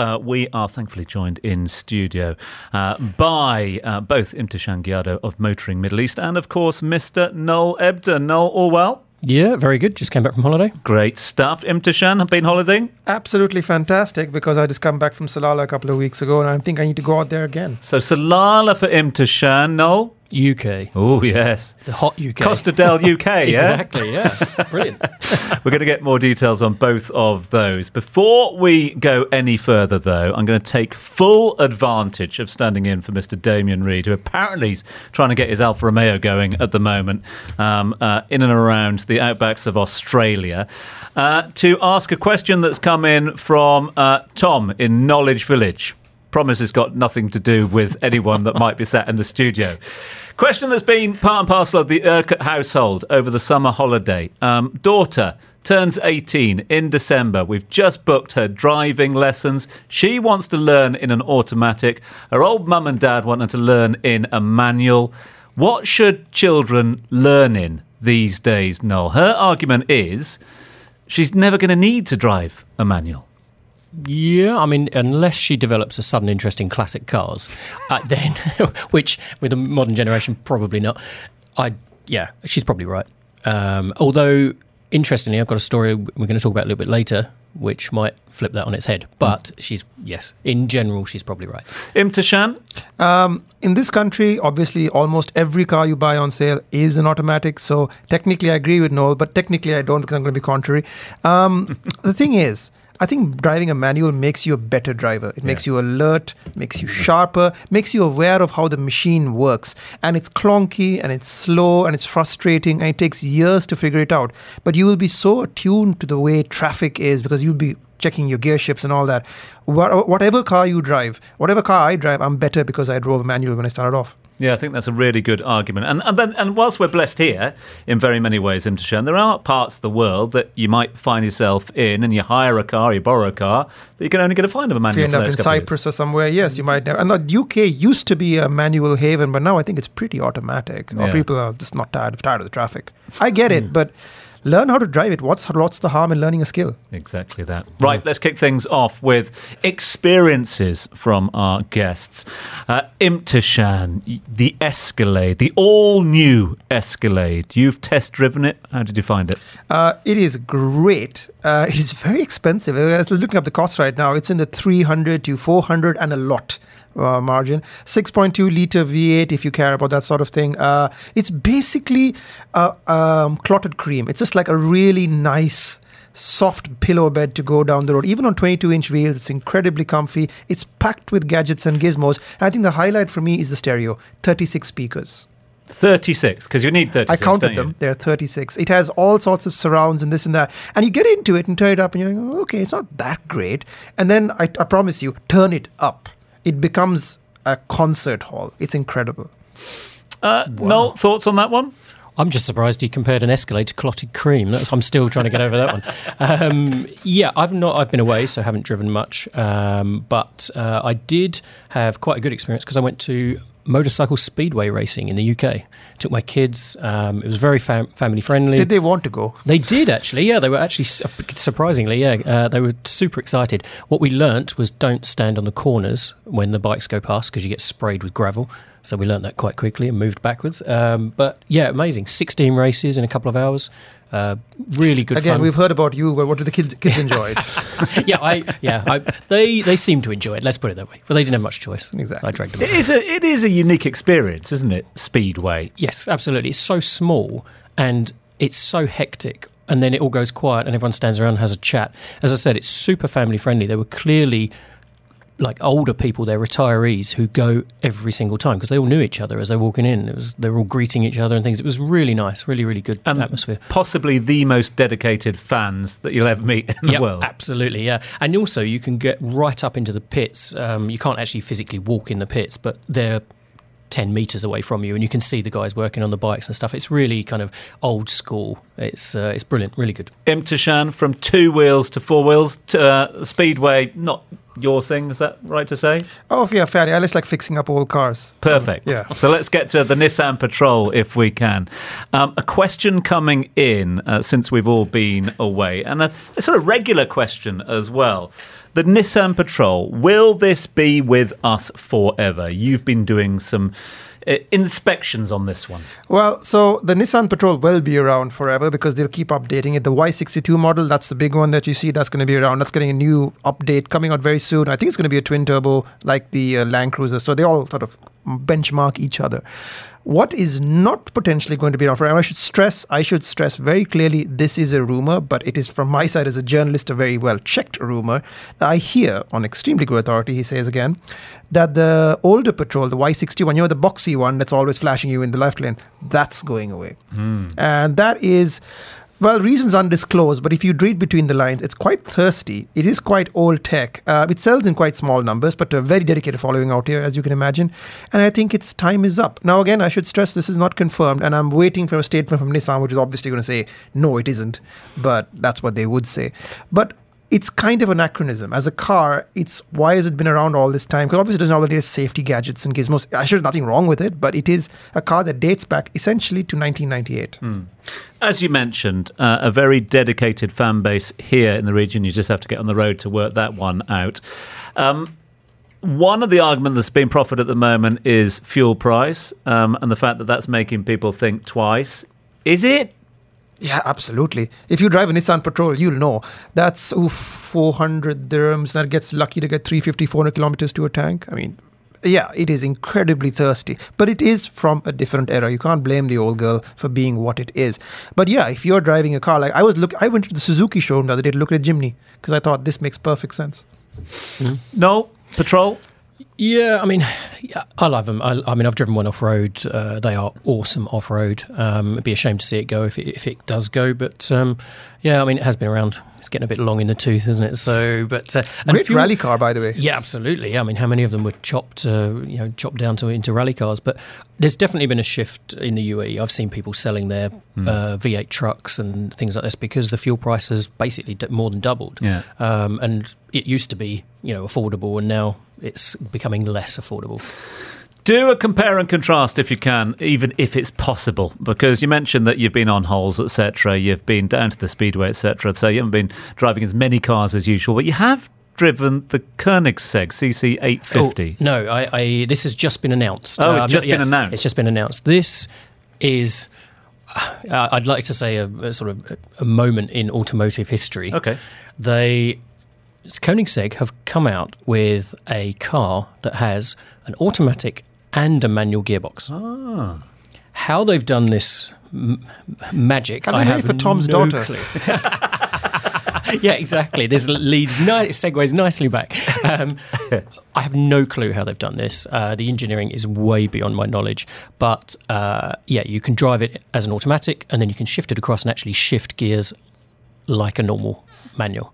uh, we are thankfully joined in studio uh, by uh, both Imtishan Gyado of Motoring Middle East and, of course, Mr. Noel Ebden. Noel, all well? Yeah, very good. Just came back from holiday. Great stuff. Imtishan, have been holidaying? Absolutely fantastic because I just come back from Salalah a couple of weeks ago and I think I need to go out there again. So, Salalah for Imtishan, Noel? UK. Oh, yes. The hot UK. Costa del UK, yeah? exactly, yeah. Brilliant. We're going to get more details on both of those. Before we go any further, though, I'm going to take full advantage of standing in for Mr. Damien Reid, who apparently is trying to get his Alfa Romeo going at the moment um, uh, in and around the outbacks of Australia, uh, to ask a question that's come in from uh, Tom in Knowledge Village. Promise has got nothing to do with anyone that might be sat in the studio. Question that's been part and parcel of the Urquhart household over the summer holiday. Um, daughter turns 18 in December. We've just booked her driving lessons. She wants to learn in an automatic. Her old mum and dad want her to learn in a manual. What should children learn in these days, Noel? Her argument is she's never going to need to drive a manual. Yeah, I mean, unless she develops a sudden interest in classic cars, uh, then, which with a modern generation, probably not. I, yeah, she's probably right. Um, although, interestingly, I've got a story we're going to talk about a little bit later, which might flip that on its head. But mm. she's, yes, in general, she's probably right. Imtishan? Um, in this country, obviously, almost every car you buy on sale is an automatic. So technically, I agree with Noel, but technically, I don't because I'm going to be contrary. Um, the thing is, I think driving a manual makes you a better driver. It yeah. makes you alert, makes you sharper, makes you aware of how the machine works. And it's clunky and it's slow and it's frustrating and it takes years to figure it out. But you will be so attuned to the way traffic is because you'll be checking your gear shifts and all that. Whatever car you drive, whatever car I drive, I'm better because I drove a manual when I started off. Yeah, I think that's a really good argument. And and then and whilst we're blessed here in very many ways, Imtishan, there are parts of the world that you might find yourself in, and you hire a car, you borrow a car that you can only get a find of a manual. If you end up in Cyprus or somewhere, yes, you might. And the UK used to be a manual haven, but now I think it's pretty automatic. Yeah. Or people are just not tired tired of the traffic. I get it, hmm. but learn how to drive it. What's what's the harm in learning a skill? Exactly that. Right, let's kick things off with experiences from our guests. Uh, Imtishan, the Escalade, the all new Escalade. You've test driven it. How did you find it? Uh, it is great. Uh, it is very expensive. I was looking up the cost right now. It's in the 300 to 400 and a lot uh, margin. 6.2 liter V8, if you care about that sort of thing. Uh, it's basically a um, clotted cream. It's just like a really nice soft pillow bed to go down the road. Even on 22 inch wheels, it's incredibly comfy. It's packed with gadgets and gizmos. I think the highlight for me is the stereo 36 speakers. 36 because you need 36 i counted them there are 36 it has all sorts of surrounds and this and that and you get into it and turn it up and you're like okay it's not that great and then I, I promise you turn it up it becomes a concert hall. It's incredible. Uh, wow. No thoughts on that one? I'm just surprised he compared an Escalade to clotted cream. That's, I'm still trying to get over that one. Um, yeah, I've not. I've been away, so haven't driven much. Um, but uh, I did have quite a good experience because I went to motorcycle speedway racing in the UK. Took my kids. Um, it was very fam- family friendly. Did they want to go? They did actually. Yeah, they were actually surprisingly. Yeah, uh, they were super excited. What we learnt was don't stand on the corners when the bikes go past because you get sprayed with gravel. So we learnt that quite quickly and moved backwards. Um, but yeah, amazing. 16 races in a couple of hours. Uh, really good. Again, fun. we've heard about you. What did the kids, kids enjoy? yeah, I yeah, I, they they seem to enjoy it. Let's put it that way. But they didn't have much choice. Exactly. I dragged them. It is a it is a unique experience, isn't it? Speedway. Yes, absolutely. It's so small and it's so hectic. And then it all goes quiet, and everyone stands around and has a chat. As I said, it's super family friendly. They were clearly like older people, they're retirees who go every single time because they all knew each other as they're walking in. It was they were all greeting each other and things. It was really nice, really really good atmosphere. Possibly the most dedicated fans that you'll ever meet in the yep, world. Absolutely, yeah. And also you can get right up into the pits. Um, you can't actually physically walk in the pits, but they're 10 meters away from you and you can see the guys working on the bikes and stuff. It's really kind of old school. It's uh, it's brilliant, really good. Imtishan from two wheels to four wheels to uh, Speedway, not your thing, is that right to say? Oh, yeah, fairly. I just like fixing up old cars. Perfect. Um, yeah. So let's get to the Nissan Patrol if we can. Um, a question coming in uh, since we've all been away, and a, a, sort of regular question as well. The Nissan Patrol, will this be with us forever? You've been doing some uh, inspections on this one. Well, so the Nissan Patrol will be around forever because they'll keep updating it. The Y62 model, that's the big one that you see, that's going to be around. That's getting a new update coming out very soon. I think it's going to be a twin turbo like the uh, Land Cruiser. So they all sort of benchmark each other. What is not potentially going to be around forever? I should stress, I should stress very clearly, this is a rumor, but it is from my side as a journalist a very well checked rumor. I hear on extremely good authority, he says again, that the older patrol, the Y61, you know, the boxy one that's always flashing you in the left lane, that's going away. Hmm. And that is well, reasons undisclosed, but if you read between the lines, it's quite thirsty. It is quite old tech. Uh, it sells in quite small numbers, but a very dedicated following out here, as you can imagine. And I think its time is up. Now, again, I should stress this is not confirmed, and I'm waiting for a statement from Nissan, which is obviously going to say, no, it isn't. But that's what they would say. But it's kind of anachronism. As a car, it's why has it been around all this time? Because obviously it doesn't latest safety gadgets and gizmos. I sure nothing wrong with it, but it is a car that dates back essentially to 1998. As you mentioned, uh, a very dedicated fan base here in the region. You just have to get on the road to work that one out. Um, one of the arguments that's being proffered at the moment is fuel price um, and the fact that that's making people think twice. Is it? Yeah, absolutely. If you drive a Nissan Patrol, you'll know that's oof, 400 dirhams. That gets lucky to get 350, 400 kilometers to a tank. I mean, yeah, it is incredibly thirsty, but it is from a different era. You can't blame the old girl for being what it is. But yeah, if you're driving a car like I was, look, I went to the Suzuki showroom the other day to look at a Jimny because I thought this makes perfect sense. No? Patrol? Yeah, I mean, yeah, I love them. I, I mean, I've driven one off road. Uh, they are awesome off road. Um, it'd be a shame to see it go if it, if it does go. But um, yeah, I mean, it has been around. It's getting a bit long in the tooth, isn't it? So, but uh, and Great fuel- rally car, by the way. Yeah, absolutely. I mean, how many of them were chopped, uh, you know, chopped down to into rally cars? But there's definitely been a shift in the UAE. I've seen people selling their uh, V8 trucks and things like this because the fuel price has basically d- more than doubled. Yeah. Um, and it used to be, you know, affordable, and now it's becoming less affordable. Do a compare and contrast if you can, even if it's possible, because you mentioned that you've been on holes, etc. You've been down to the speedway, etc. So you haven't been driving as many cars as usual, but you have driven the Koenigsegg CC 850. Oh, no, I, I this has just been announced. Oh, it's Um, just been announced. It's just been announced. This is, uh, I'd like to say, a, a sort of a moment in automotive history. Okay. They Koenigsegg have come out with a car that has an automatic and a manual gearbox. Ah. How they've done this m- magic, Can I I have for Tom's no daughter? clue. yeah, exactly. This leads ni- segues nicely back. Um, I have no clue how they've done this. Uh, the engineering is way beyond my knowledge. But uh, yeah, you can drive it as an automatic, and then you can shift it across and actually shift gears like a normal manual.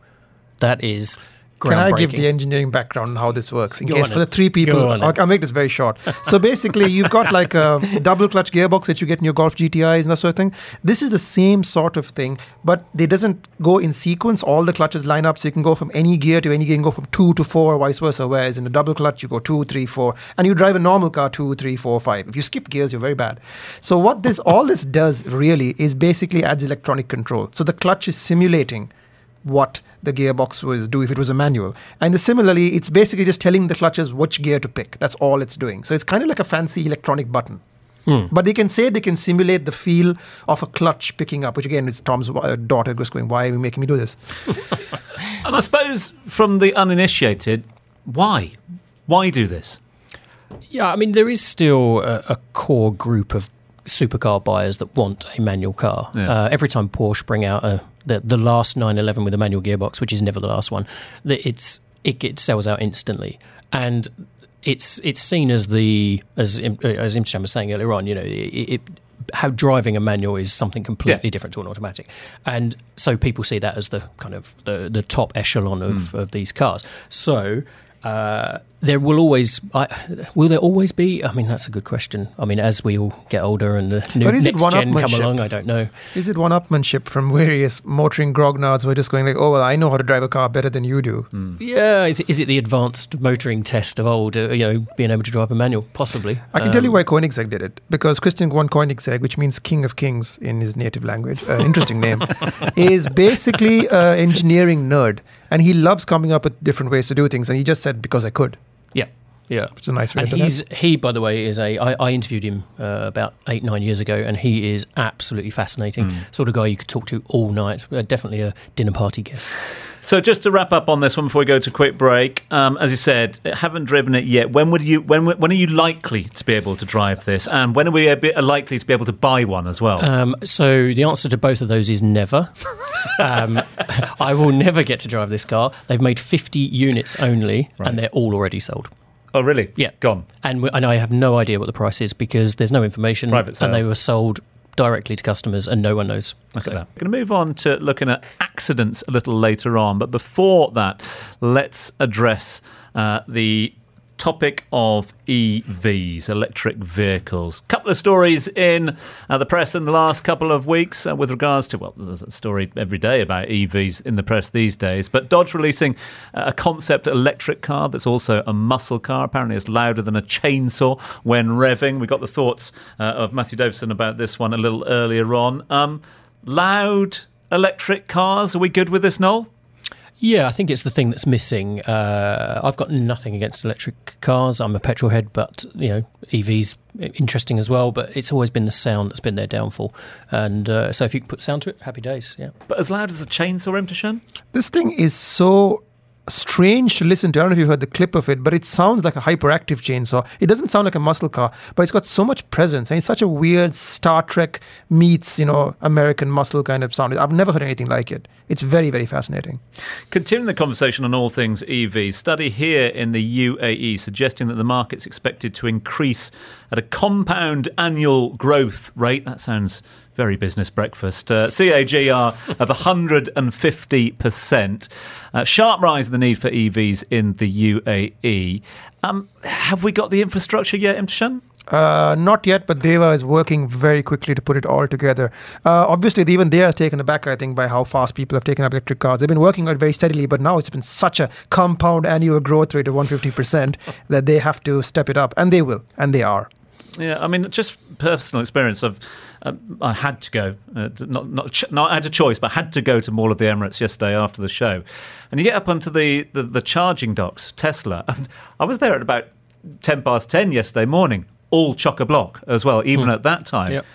That is. Can I give the engineering background on how this works? In Go case for the three people, Go on then. I'll, I'll make this very short. So basically, you've got like a double clutch gearbox that you get in your Golf GTIs and that sort of thing. This is the same sort of thing, but it doesn't go in sequence. All the clutches line up, so you can go from any gear to any gear, and go from two to four, vice versa. Whereas in a double clutch, you go two, three, four, and you drive a normal car two, three, four, five. If you skip gears, you're very bad. So what this all this does really is basically adds electronic control. So the clutch is simulating what the gearbox was do if it was a manual. And similarly, it's basically just telling the clutches which gear to pick. That's all it's doing. So it's kind of like a fancy electronic button. But they can say they can simulate the feel of a clutch picking up, which again is Tom's uh, daughter just going, "Why are you making me do this?" And I suppose from the uninitiated, why? Why do this? Yeah, I mean, there is still a, a core group of supercar buyers that want a manual car. Yeah. Uh, every time Porsche bring out a, the, the last 911 with a manual gearbox, which is never the last one, that it's it, it sells out instantly, and it's it's seen as the as uh, as Imtishan was saying earlier on. You know, it, it, how driving a manual is something completely Yeah. different to an automatic, and so people see that as the kind of the, the top echelon of, of these cars. So uh, there will always I, will there always be? I mean, that's a good question. I mean, as we all get older and the new But is it next gen come one-upmanship? along, I don't know. Is it one-upmanship from various motoring grognards who are just going like, "Oh well, I know how to drive a car better than you do." Yeah, is, it- is it the advanced motoring test of old? Uh, you know, being able to drive a manual, possibly. I can tell you Um, why Koenigsegg did it because Christian von Koenigsegg, which means King of Kings in his native language, uh, interesting name, is basically an engineering nerd. And he loves coming up with different ways to do things. And he just said, because I could. Yeah. Yeah, it's a nice way. And to he's he, by the way, is a. I, I interviewed him uh, about eight nine years ago, and he is absolutely fascinating. Mm. Sort of guy you could talk to all night. Uh, definitely a dinner party guest. So just to wrap up on this one before we go to a quick break, um, as you said, haven't driven it yet. When would you? When when are you likely to be able to drive this? And when are we a bit likely to be able to buy one as well? Um, so the answer to both of those is never. um, I will never get to drive this car. They've made fifty units only, right. and they're all already sold. Oh, really? Yeah. Gone. And, and I have no idea what the price is because there's no information. Private sales. And they were sold directly to customers and no one knows. Look at that. We're going to move on to looking at accidents a little later on. But before that, let's address uh, the topic of EVs, electric vehicles. Couple of stories in uh, the press in the last couple of weeks uh, with regards to, well, there's a story every day about EVs in the press these days, but Dodge releasing a concept electric car that's also a muscle car. Apparently, it's louder than a chainsaw when revving. We got the thoughts uh, of Matthew Davison about this one a little earlier on. Um, loud electric cars, are we good with this, Noel? Yeah, I think it's the thing that's missing. Uh, I've got nothing against electric cars. I'm a petrol head, but you know, EVs interesting as well. But it's always been the sound that's been their downfall. And uh, so, if you can put sound to it, happy days. Yeah. But as loud as a chainsaw, Imtishan? This thing is so strange to listen to. I don't know if you've heard the clip of it, but it sounds like a hyperactive chainsaw. It doesn't sound like a muscle car, but it's got so much presence and it's such a weird Star Trek meets, you know, American muscle kind of sound. I've never heard anything like it. It's very, very fascinating. Continuing the conversation on all things EV, study here in the UAE suggesting that the market's expected to increase at a compound annual growth rate. That sounds very business breakfast. Uh, CAGR of 150%. Uh, sharp rise in the need for EVs in the UAE. Um, have we got the infrastructure yet, Imtishan? Uh, not yet, but DEWA is working very quickly to put it all together. Uh, obviously, even they are taken aback, I think, by how fast people have taken up electric cars. They've been working on it very steadily, but now it's been such a compound annual growth rate of 150% that they have to step it up, and they will, and they are. Yeah, I mean, just personal experience of uh, I had to go. Uh, not, not, not, I had a choice, but I had to go to Mall of the Emirates yesterday after the show. And you get up onto the, the, the charging docks, Tesla. And I was there at about 10 past 10 yesterday morning, all chock a block as well, even mm. at that time. Yep.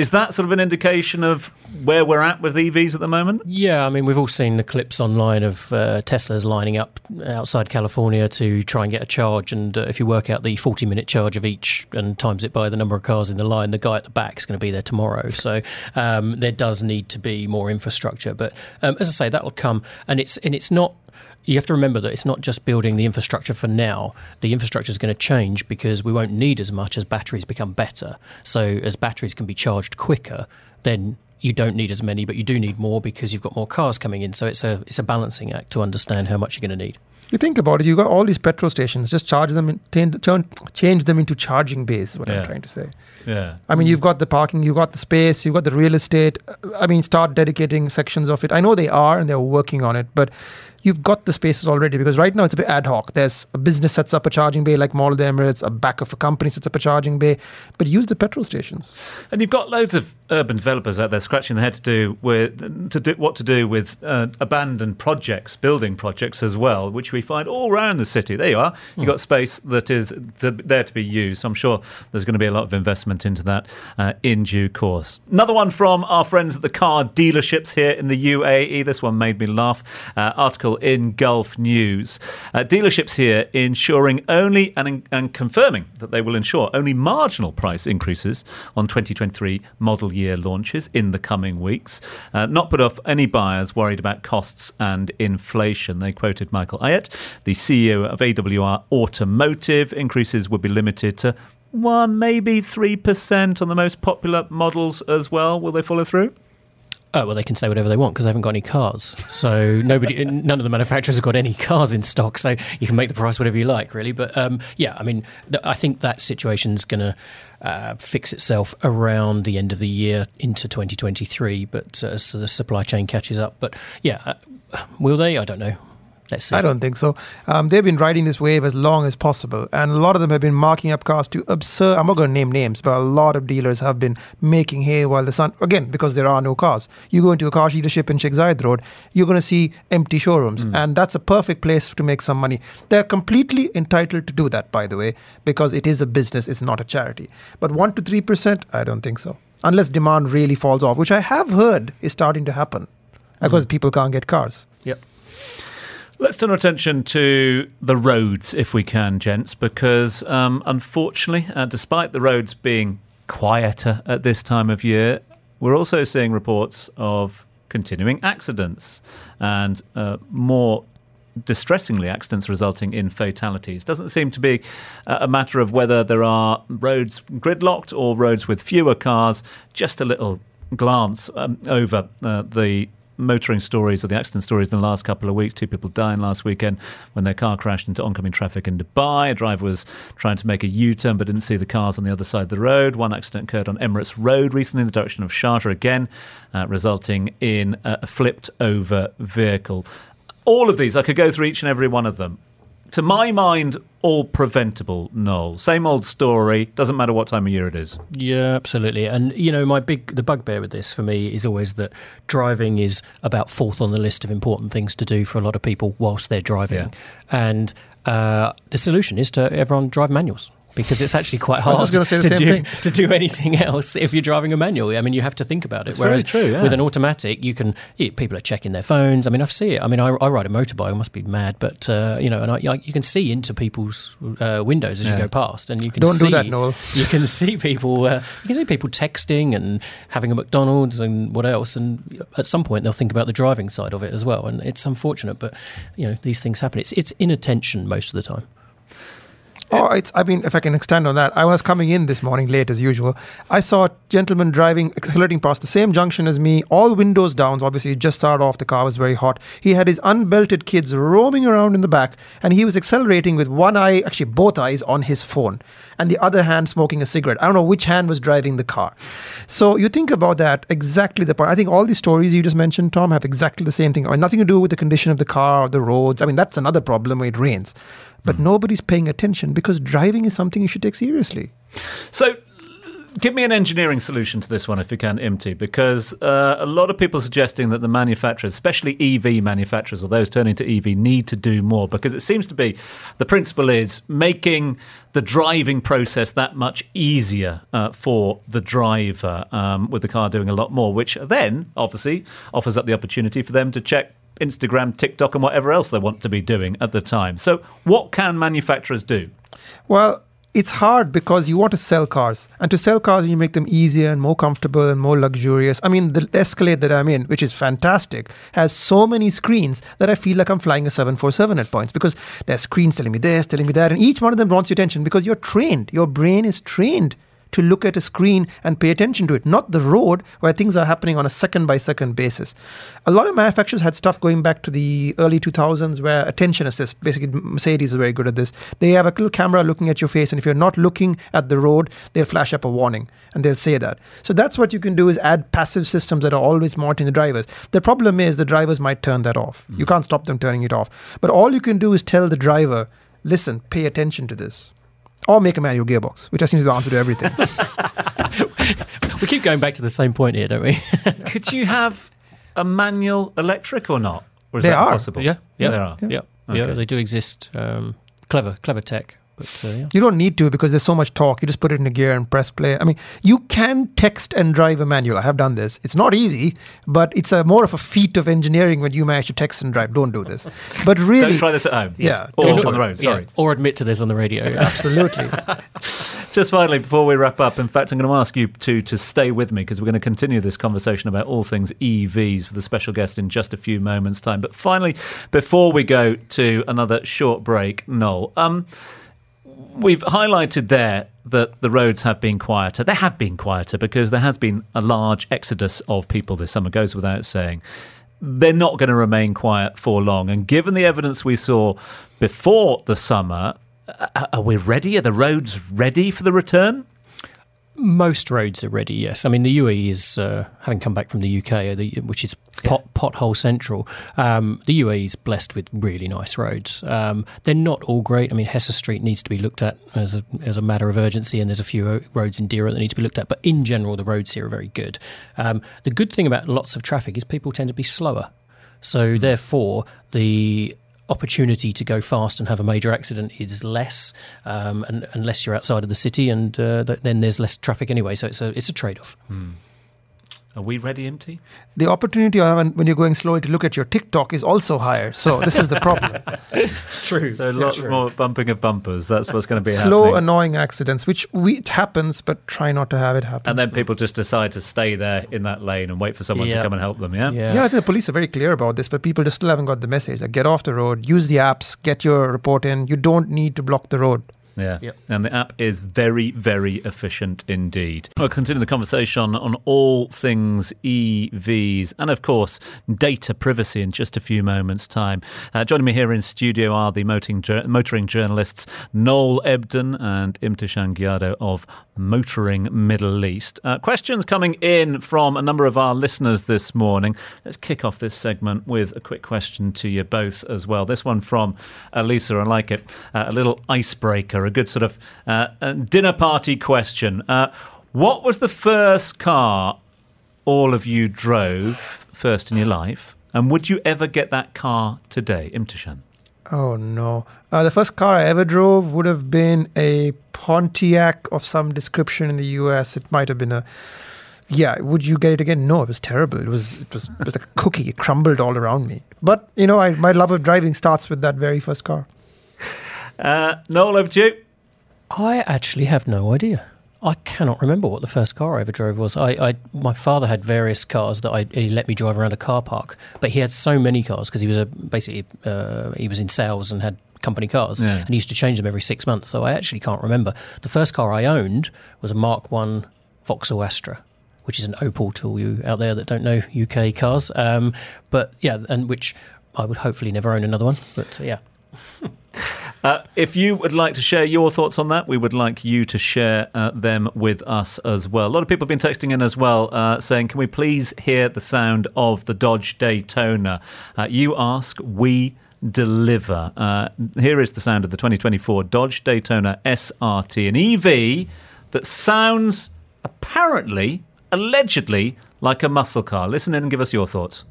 Is that sort of an indication of where we're at with EVs at the moment? Yeah, I mean, we've all seen the clips online of uh, Teslas lining up outside California to try and get a charge. And uh, if you work out the 40 minute charge of each and times it by the number of cars in the line, the guy at the back is going to be there tomorrow. So um, there does need to be more infrastructure. But um, as I say, that'll come. And it's, and it's not you have to remember that it's not just building the infrastructure for now. The infrastructure is going to change because we won't need as much as batteries become better. So, as batteries can be charged quicker, then you don't need as many, but you do need more because you've got more cars coming in. So it's a it's a balancing act to understand how much you're going to need. You think about it, you've got all these petrol stations, just charge them, in, turn, change them into charging bays, what yeah. I'm trying to say. Yeah. I mean, you've got the parking, you've got the space, you've got the real estate. I mean, start dedicating sections of it. I know they are and they're working on it, but you've got the spaces already because right now it's a bit ad hoc. There's a business sets up a charging bay like Mall of the Emirates, a back of a company sets up a charging bay, but use the petrol stations. And you've got loads of urban developers out there scratching their head to do with to do what to do with uh, abandoned projects, building projects as well, which we find all around the city. There you are. You've got space that is to, there to be used. So I'm sure there's going to be a lot of investment into that uh, in due course. Another one from our friends at the car dealerships here in the UAE. This one made me laugh. Uh, article in Gulf News. Uh, dealerships here ensuring only and, and confirming that they will ensure only marginal price increases on 2023 model year launches in the coming weeks. Uh, not put off any buyers worried about costs and inflation. They quoted Michael Ayet, the CEO of AWR Automotive. Increases would be limited to one, maybe 3% on the most popular models as well. Will they follow through? Oh well, they can say whatever they want because they haven't got any cars. So nobody, none of the manufacturers have got any cars in stock. So you can make the price whatever you like, really. But um, yeah, I mean, th- I think that situation's going to uh, fix itself around the end of the year into 2023. But uh, as the supply chain catches up, but yeah, uh, will they? I don't know. Let's see. I don't think so. Um, they've been riding this wave as long as possible, and a lot of them have been marking up cars to absurd. I'm not going to name names, but a lot of dealers have been making hay while the sun. Again, because there are no cars. You go into a car dealership in Sheikh Zayed Road, you're going to see empty showrooms, and that's a perfect place to make some money. They're completely entitled to do that, by the way, because it is a business. It's not a charity. But one to three percent, I don't think so. Unless demand really falls off, which I have heard is starting to happen, because people can't get cars. Let's turn our attention to the roads, if we can, gents, because um, unfortunately, uh, despite the roads being quieter at this time of year, we're also seeing reports of continuing accidents and uh, more distressingly accidents resulting in fatalities. Doesn't seem to be uh, a matter of whether there are roads gridlocked or roads with fewer cars. Just a little glance um, over uh, the motoring stories or the accident stories in the last couple of weeks. Two people dying last weekend when their car crashed into oncoming traffic in Dubai. A driver was trying to make a U turn but didn't see the cars on the other side of the road. One accident occurred on Emirates Road recently in the direction of Sharjah again, uh, resulting in a flipped over vehicle. All of these, I could go through each and every one of them. To my mind, all preventable, Noel. Same old story. Doesn't matter what time of year it is. Yeah, absolutely. And you know, my big the bugbear with this for me is always that driving is about fourth on the list of important things to do for a lot of people whilst they're driving. Yeah. And uh, the solution is to everyone drive manuals. Because it's actually quite hard to, do, thing. to do anything else if you're driving a manual. I mean, you have to think about it. It's Whereas true, yeah. with an automatic, you can. People are checking their phones. I mean, I see it. I mean, I, I ride a motorbike. I must be mad, but uh, you know, and I, I, you can see into people's uh, windows as Yeah. you go past, and you can Don't do see, that, Noel. You can see people. Uh, you can see people texting and having a McDonald's and what else. And at some point, they'll think about the driving side of it as well. And it's unfortunate, but you know, these things happen. It's it's inattention most of the time. Oh, it's. I mean, if I can extend on that, I was coming in this morning late as usual. I saw a gentleman driving, accelerating past the same junction as me, all windows down. Obviously, he just started off. The car was very hot. He had his unbelted kids roaming around in the back, and he was accelerating with one eye, actually both eyes, on his phone, and the other hand smoking a cigarette. I don't know which hand was driving the car. So you think about that. Exactly the point. I think all these stories you just mentioned, Tom, have exactly the same thing. I mean, nothing to do with the condition of the car or the roads. I mean, that's another problem when it rains. But nobody's paying attention because driving is something you should take seriously. So, give me an engineering solution to this one if you can, Imti, because uh, a lot of people are suggesting that the manufacturers, especially EV manufacturers or those turning to EV, need to do more because it seems to be the principle is making the driving process that much easier uh, for the driver um, with the car doing a lot more, which then obviously offers up the opportunity for them to check. Instagram, TikTok, and whatever else they want to be doing at the time. So, what can manufacturers do? Well, it's hard because you want to sell cars. And to sell cars, you make them easier and more comfortable and more luxurious. I mean, the Escalade that I'm in, which is fantastic, has so many screens that I feel like I'm flying a 747 at points because there's screens telling me this, telling me that. And each one of them wants your attention because you're trained. Your brain is trained to look at a screen and pay attention to it, not the road where things are happening on a second by second basis. A lot of manufacturers had stuff going back to the early 2000s where attention assist, basically Mercedes is very good at this. They have a little camera looking at your face, and if you're not looking at the road, they'll flash up a warning and they'll say that. So that's what you can do is add passive systems that are always monitoring the drivers. The problem is the drivers might turn that off. You mm. can't stop them turning it off. But all you can do is tell the driver, listen, pay attention to this. Or make a manual gearbox, which I seem to be the answer to everything. We keep going back to the same point here, don't we? Could you have a manual electric or not? Or is They that are. possible? yeah, yeah, there are. yeah, yeah. Okay. They do exist. Um, clever, clever tech. But uh, yeah. You don't need to because there's so much talk. You just put it in a gear and press play. I mean, you can text and drive a manual. I have done this. It's not easy, but it's a more of a feat of engineering when you manage to text and drive. Don't do this. But really, Don't try this at home. Yeah. Or on the road, Yeah, sorry. or admit to this on the radio. yeah. absolutely. Just finally, before we wrap up, in fact, I'm going to ask you two to stay with me because we're going to continue this conversation about all things EVs with a special guest in just a few moments' time. But finally, before we go to another short break, Noel, um, we've highlighted there that the roads have been quieter. They have been quieter because there has been a large exodus of people this summer, goes without saying. They're not going to remain quiet for long. And given the evidence we saw before the summer, are we ready? Are the roads ready for the return? Most roads are ready. Yes, I mean the UAE is uh, having come back from the UK, which is pot, pothole central. Um, the UAE is blessed with really nice roads. Um, they're not all great. I mean, Hessa Street needs to be looked at as a, as a matter of urgency, and there's a few roads in Deira that need to be looked at. But in general, the roads here are very good. Um, the good thing about lots of traffic is people tend to be slower. So, therefore, the opportunity to go fast and have a major accident is less, um, and, unless you're outside of the city, and uh, then there's less traffic anyway. So it's a it's a trade off. Mm. Are we ready, Imti? The opportunity you have when you're going slowly to look at your TikTok is also higher. So this is the problem. true. So a lot true. more bumping of bumpers. That's what's going to be slow, happening. annoying accidents, which we, it happens, but try not to have it happen. And then people just decide to stay there in that lane and wait for someone Yeah. to come and help them. Yeah. Yeah. yeah, I think the police are very clear about this, but people just still haven't got the message. Like, get off the road, use the apps, get your report in. You don't need to block the road. Yeah. Yep. And the app is very, very efficient indeed. We'll continue the conversation on all things EVs and, of course, data privacy in just a few moments' time. Uh, joining me here in studio are the motoring, motoring journalists Noel Ebden and Imtishan Giado of Motoring Middle East. Uh, questions coming in from a number of our listeners this morning. Let's kick off this segment with a quick question to you both as well. This one from Elisa, I like it. Uh, a little icebreaker, a good sort of uh, dinner party question. Uh, what was the first car all of you drove first in your life? And would you ever get that car today, Imtishan? Oh no. Uh, the first car I ever drove would have been a Pontiac of some description in the US. It might have been a yeah, would you get it again? No, it was terrible. It was it was, it was like a cookie. It crumbled all around me. But you know, I, my love of driving starts with that very first car. Uh, Noel, over to you. I actually have no idea. I cannot remember what the first car I ever drove was. I, I my father had various cars that I, he let me drive around a car park, but he had so many cars because he was a basically uh, he was in sales and had company cars, Yeah. and he used to change them every six months. So I actually can't remember. The first car I owned was a Mark One Vauxhall Astra, which is an Opel to all you out there that don't know UK cars. Um, but yeah, and which I would hopefully never own another one. But uh, yeah. Uh, if you would like to share your thoughts on that, we would like you to share uh, them with us as well. A lot of people have been texting in as well, uh, saying, "Can we please hear the sound of the Dodge Daytona?" Uh, you ask, we deliver. Uh, here is the sound of the 2024 Dodge Daytona SRT, an EV that sounds apparently, allegedly, like a muscle car. Listen in and give us your thoughts.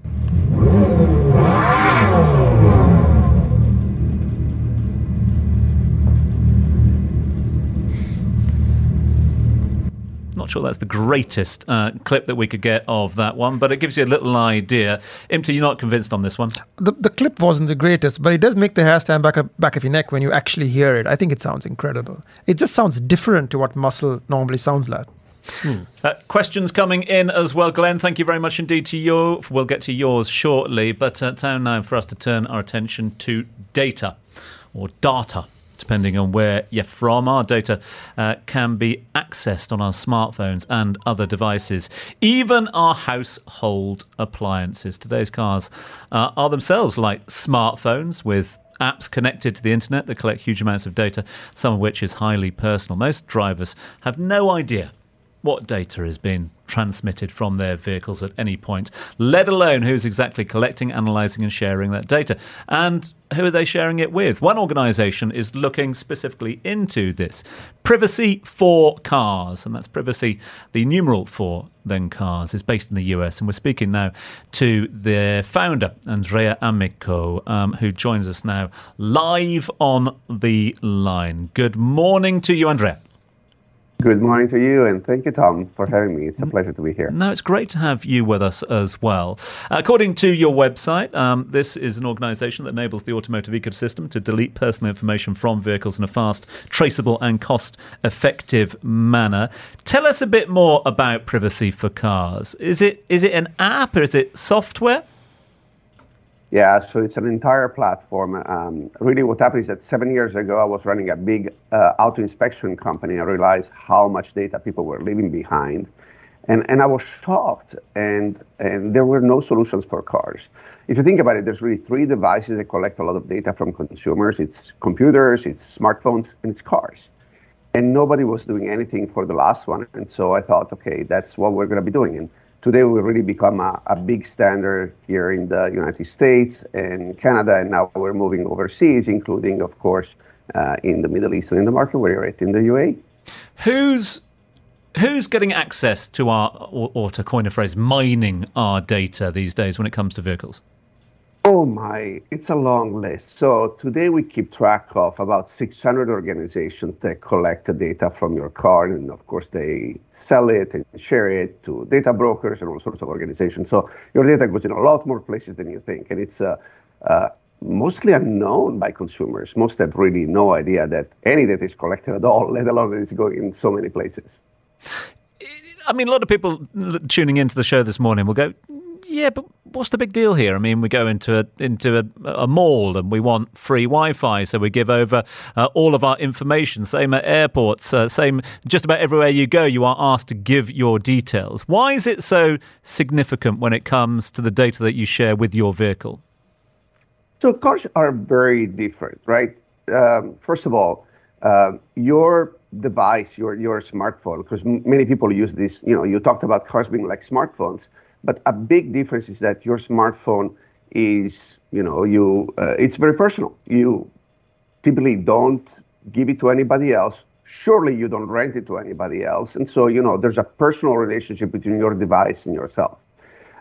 Not sure that's the greatest uh, clip that we could get of that one, but it gives you a little idea. Imti, you're not convinced on this one. The the clip wasn't the greatest, but it does make the hair stand back up, back of your neck when you actually hear it. I think it sounds incredible. It just sounds different to what muscle normally sounds like. Uh, questions coming in as well, Glenn. Thank you very much indeed to you. We'll get to yours shortly, but uh, time now for us to turn our attention to data or data. Depending on where you're from, our data uh, can be accessed on our smartphones and other devices, even our household appliances. Today's cars uh, are themselves like smartphones with apps connected to the internet that collect huge amounts of data, some of which is highly personal. Most drivers have no idea what data is being transmitted from their vehicles at any point, let alone who's exactly collecting, analysing, and sharing that data. And who are they sharing it with? One organisation is looking specifically into this privacy for cars, and that's privacy, the numeral four then cars, is based in the US. And we're speaking now to their founder, Andrea Amico, um, who joins us now live on the line. Good morning to you, Andrea. Good morning to you, and thank you, Tom, for having me. It's a pleasure to be here. No, it's great to have you with us as well. According to your website, um, this is an organization that enables the automotive ecosystem to delete personal information from vehicles in a fast, traceable, and cost effective manner. Tell us a bit more about Privacy for Cars. Is it, is it an app or is it software? Yeah, so it's an entire platform. Um, really, what happened is that seven years ago, I was running a big uh, auto inspection company. I realized how much data people were leaving behind, and and I was shocked. And and there were no solutions for cars. If you think about it, there's really three devices that collect a lot of data from consumers. It's computers, it's smartphones, and it's cars. And nobody was doing anything for the last one. And so I thought, okay, that's what we're going to be doing. And today we really become a, a, big standard here in the United States and Canada, and now we're moving overseas, including, of course, uh, in the Middle East and in the market where you're at in the UAE. Who's who's getting access to our, or, or to coin a phrase, mining our data these days when it comes to vehicles? Oh my, it's a long list. So today we keep track of about 600 organizations that collect the data from your car, and of course they sell it and share it to data brokers and all sorts of organizations. So your data goes in a lot more places than you think, and it's uh, uh, mostly unknown by consumers. Most have really no idea that any data is collected at all, let alone that it's going in so many places. I mean, a lot of people tuning into the show this morning will go, yeah, but what's the big deal here? I mean, we go into a into a, a mall and we want free Wi-Fi, so we give over uh, all of our information. Same at airports, uh, same just about everywhere you go, you are asked to give your details. Why is it so significant when it comes to the data that you share with your vehicle? So cars are very different, right? Um, first of all, uh, your device, your your smartphone, because m- many people use this. You know, you talked about cars being like smartphones, but a big difference is that your smartphone is, you know, you uh, it's very personal. You typically don't give it to anybody else. Surely you don't rent it to anybody else, and so you know there's a personal relationship between your device and yourself.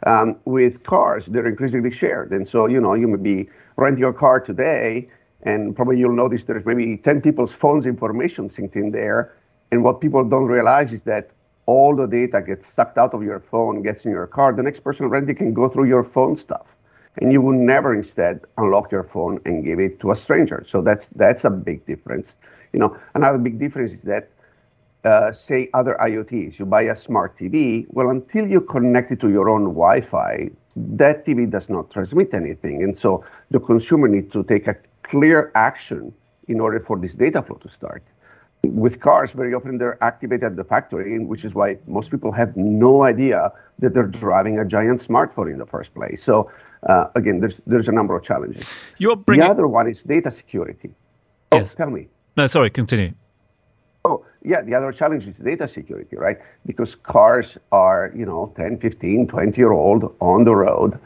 Um, with cars, they're increasingly shared, and so you know you may be renting your car today and probably you'll notice there's maybe 10 people's phones information synced in there. And what people don't realize is that all the data gets sucked out of your phone, gets in your car. The next person renting can go through your phone stuff. And you will never instead unlock your phone and give it to a stranger. So that's that's a big difference. You know, another big difference is that uh, say other IoTs, you buy a smart TV. Well, until you connect it to your own Wi-Fi, that TV does not transmit anything, and so the consumer needs to take a clear action in order for this data flow to start. With cars, very often they're activated at the factory, which is why most people have no idea that they're driving a giant smartphone in the first place. So uh, again, there's there's a number of challenges. You're bringing... The other one is data security. Oh, yes. tell me. No, sorry, continue. Oh, yeah, the other challenge is data security, right? Because cars are, you know, 10, 15, 20 year old on the road.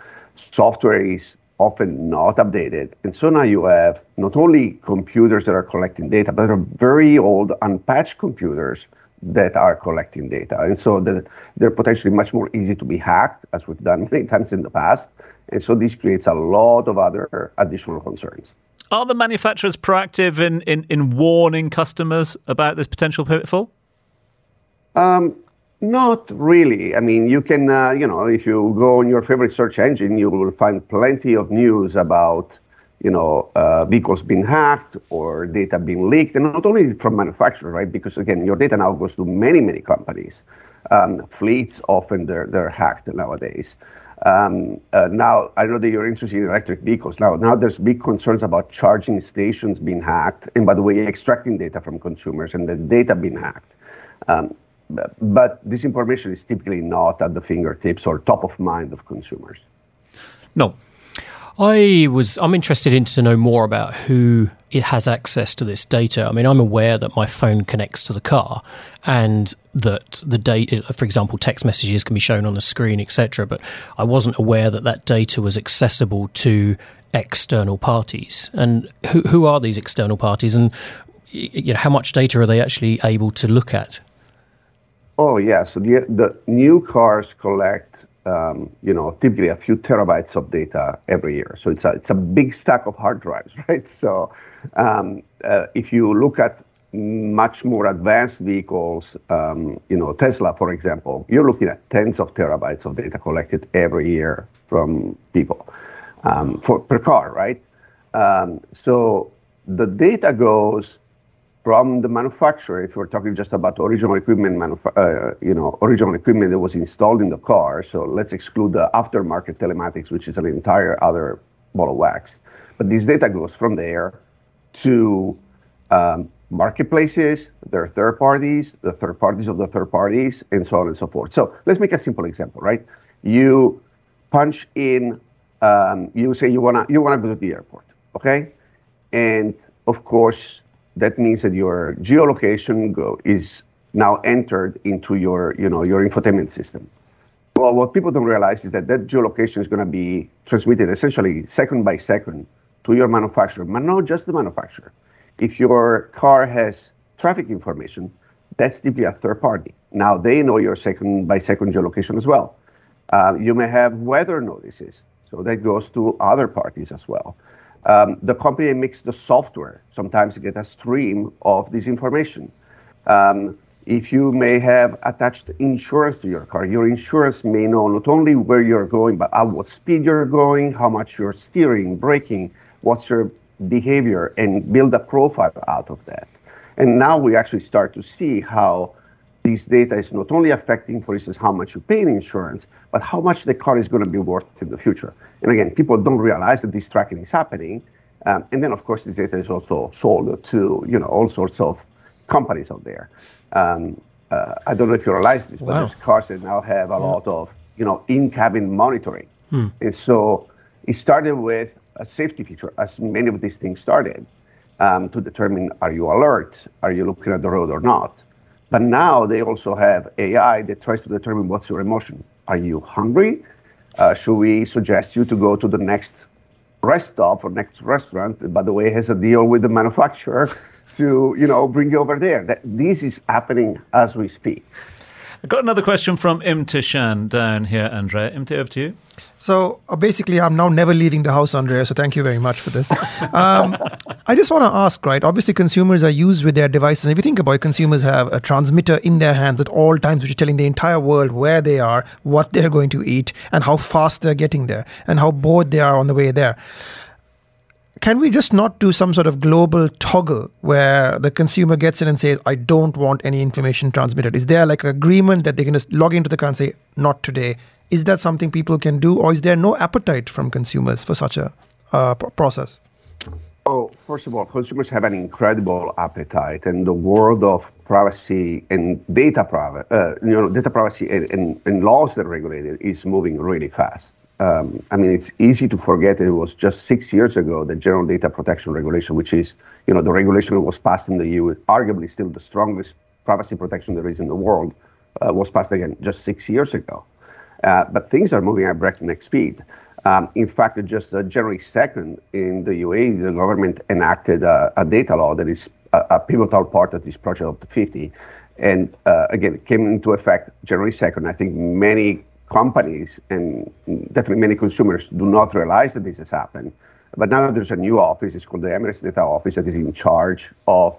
Software is often not updated. And so now you have not only computers that are collecting data, but are very old, unpatched computers that are collecting data. And so the, they're potentially much more easy to be hacked, as we've done many times in the past. And so this creates a lot of other additional concerns. Are the manufacturers proactive in, in, in warning customers about this potential pitfall? Um, not really. I mean, you can, uh, you know, if you go on your favorite search engine, you will find plenty of news about, you know, uh, vehicles being hacked or data being leaked, and not only from manufacturers, right? Because again, your data now goes to many, many companies. Um, fleets often they're they're hacked nowadays. Um, uh, now I know that you're interested in electric vehicles. Now, now there's big concerns about charging stations being hacked, and by the way, extracting data from consumers and the data being hacked. Um, but this information is typically not at the fingertips or top of mind of consumers. No. I was I'm interested in to know more about who it has access to this data. I mean, I'm aware that my phone connects to the car and that the data, for example, text messages can be shown on the screen, etc. But I wasn't aware that that data was accessible to external parties. And who, who are these external parties, and you know, how much data are they actually able to look at? Oh yeah, so the the new cars collect, um, you know, typically a few terabytes of data every year. So it's a it's a big stack of hard drives, right? So um, uh, if you look at much more advanced vehicles, um, you know, Tesla, for example, you're looking at tens of terabytes of data collected every year from people um, for per car, right? Um, so the data goes from the manufacturer, if we're talking just about original equipment, uh, you know, original equipment that was installed in the car. So let's exclude the aftermarket telematics, which is an entire other ball of wax. But this data goes from there to um, marketplaces, their third parties, the third parties of the third parties, and so on and so forth. So let's make a simple example, right? You punch in, um, you say you wanna you wanna go to the airport, okay? And of course, that means that your geolocation go, is now entered into your, you know, your infotainment system. well, what people don't realize is that that geolocation is going to be transmitted essentially second by second to your manufacturer, but not just the manufacturer. If your car has traffic information, that's typically a third party. Now they know your second by second geolocation as well. Uh, you may have weather notices, so that goes to other parties as well. Um, the company makes the software sometimes you get a stream of this information. Um, if you may have attached insurance to your car, your insurance may know not only where you're going, but at what speed you're going, how much you're steering, braking, what's your behavior, and build a profile out of that. And now we actually start to see how this data is not only affecting, for instance, how much you pay in insurance, but how much the car is going to be worth in the future. And again, people don't realize that this tracking is happening. Um, and then, of course, this data is also sold to you know all sorts of companies out there. Um, uh, I don't know if you realize this, but wow. there's cars that now have a yeah. lot of you know in-cabin monitoring, hmm. and so it started with a safety feature, as many of these things started, um, to determine are you alert, are you looking at the road or not. But now they also have AI that tries to determine what's your emotion. Are you hungry? Uh, should we suggest you to go to the next rest stop or next restaurant? By the way, has a deal with the manufacturer to you know bring you over there. That this is happening as we speak. I've got another question from Imtishan down here, Andrea. Imti, over to you. So uh, basically, I'm now never leaving the house, Andrea. So thank you very much for this. Um, I just want to ask, right? Obviously, consumers are used with their devices. And if you think about it, consumers have a transmitter in their hands at all times, which is telling the entire world where they are, what they're going to eat, and how fast they're getting there, and how bored they are on the way there can we just not do some sort of global toggle where the consumer gets in and says, I don't want any information transmitted? Is there like an agreement that they can just log into the car and say, not today? Is that something people can do, or is there no appetite from consumers for such a uh, process? Oh, first of all, consumers have an incredible appetite, and the world of privacy and data privacy, uh, you know, data privacy and, and, and laws that regulate it is moving really fast um, I mean, it's easy to forget it was just six years ago the General Data Protection Regulation, which is, you know, the regulation that was passed in the EU, arguably still the strongest privacy protection there is in the world, uh, was passed again just six years ago. Uh, but things are moving at breakneck speed. Um, in fact, just uh, January 2nd in the UAE, the government enacted a, a data law that is a, a, pivotal part of this project of the 50. And uh, again, it came into effect January 2nd. I think many companies and definitely many consumers do not realize that this has happened. But now there's a new office, it's called the Emirates Data Office, that is in charge of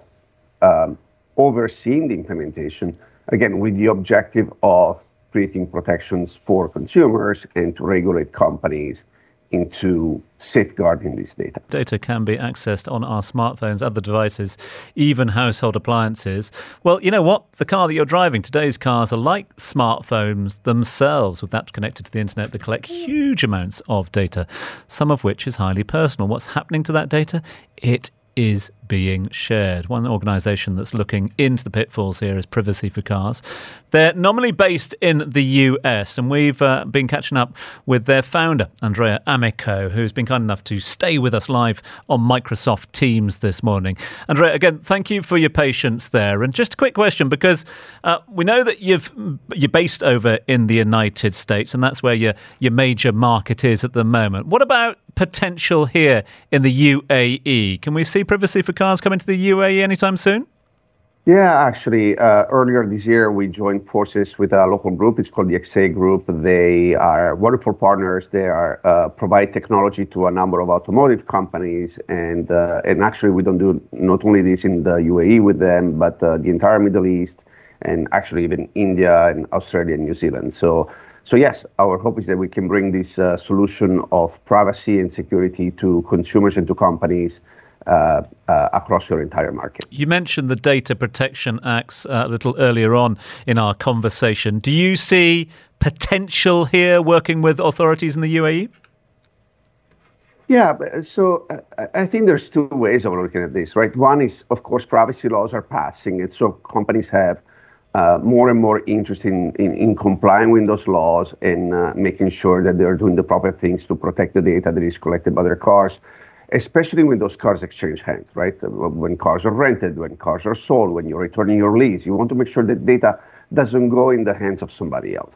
um, overseeing the implementation, again, with the objective of creating protections for consumers and to regulate companies into safeguarding this data. Data can be accessed on our smartphones, other devices, even household appliances. Well, you know what? The car that you're driving, today's cars are like smartphones themselves, with apps connected to the internet that collect huge amounts of data, some of which is highly personal. What's happening to that data? It is being shared. One organisation that's looking into the pitfalls here is Privacy for Cars. They're nominally based in the US, and we've uh, been catching up with their founder, Andrea Amico, who's been kind enough to stay with us live on Microsoft Teams this morning. Andrea, again, thank you for your patience there. And just a quick question, because uh, we know that you've you're based over in the United States, and that's where your your major market is at the moment. What about potential here in the UAE? Can we see Privacy for Cars coming to the UAE anytime soon? Yeah, actually, uh, earlier this year we joined forces with a local group. It's called the XA Group. They are wonderful partners. They are uh, provide technology to a number of automotive companies, and uh, and actually we don't do not only this in the UAE with them, but uh, the entire Middle East, and actually even India and Australia and New Zealand. So. So yes, our hope is that we can bring this uh, solution of privacy and security to consumers and to companies uh, uh, across your entire market. You mentioned the Data Protection Acts uh, a little earlier on in our conversation. Do you see potential here working with authorities in the UAE? Yeah, so uh, I think there's two ways of looking at this, right? One is, of course, privacy laws are passing, and so companies have uh, more and more interest in, in, in, complying with those laws and uh, making sure that they're doing the proper things to protect the data that is collected by their cars especially when those cars exchange hands, right? When cars are rented, when cars are sold, when you're returning your lease, you want to make sure that data doesn't go in the hands of somebody else.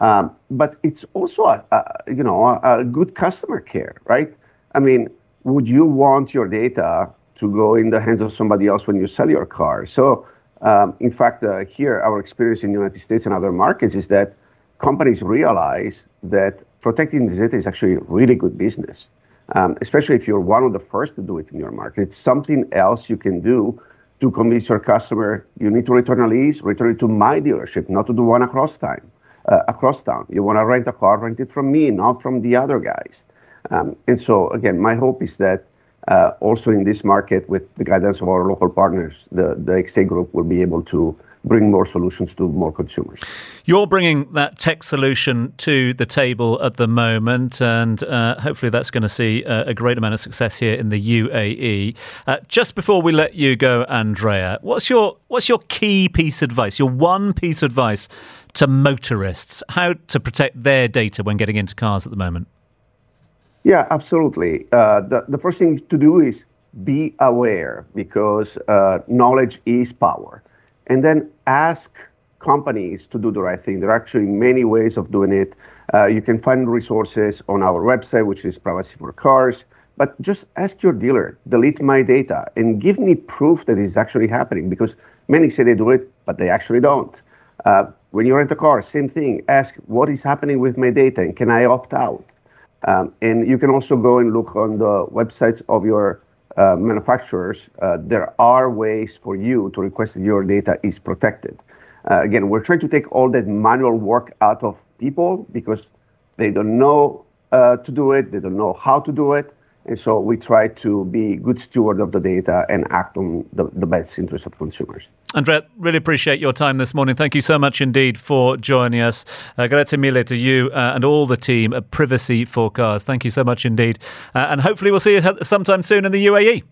Um, but it's also a, a you know a, a, good customer care, right? I mean, would you want your data to go in the hands of somebody else when you sell your car? So, um, in fact, uh, here our experience in the United States and other markets is that companies realize that protecting the data is actually a really good business, um, especially if you're one of the first to do it in your market. It's something else you can do to convince your customer you need to return a lease, return it to my dealership, not to do one across time, uh, across town. You want to rent a car, rent it from me, not from the other guys. Um, and so again, my hope is that uh, also in this market, with the guidance of our local partners, the the XA group will be able to bring more solutions to more consumers. You're bringing that tech solution to the table at the moment, and uh, hopefully that's going to see a, a, great amount of success here in the UAE. Uh, just before we let you go, Andrea, what's your what's your key piece of advice? Your one piece of advice to motorists how to protect their data when getting into cars at the moment. Yeah, absolutely. Uh, the the first thing to do is be aware because uh, knowledge is power and then ask companies to do the right thing. There are actually many ways of doing it. Uh, you can find resources on our website, which is Privacy for Cars. But just ask your dealer, delete my data, and give me proof that it's actually happening because many say they do it, but they actually don't. Uh, when you rent a car, same thing. Ask what is happening with my data and can I opt out? Um, and you can also go and look on the websites of your uh, manufacturers, uh, there are ways for you to request that your data is protected. Uh, again, we're trying to take all that manual work out of people because they don't know uh, to do it, they don't know how to do it, and so we try to be good steward of the data and act on the, the best interest of consumers. Andrea, really appreciate your time this morning. Thank you so much indeed for joining us. Uh, grazie mille to you uh, and all the team at Privacy for Cars. Thank you so much indeed. Uh, and hopefully we'll see you sometime soon in the UAE.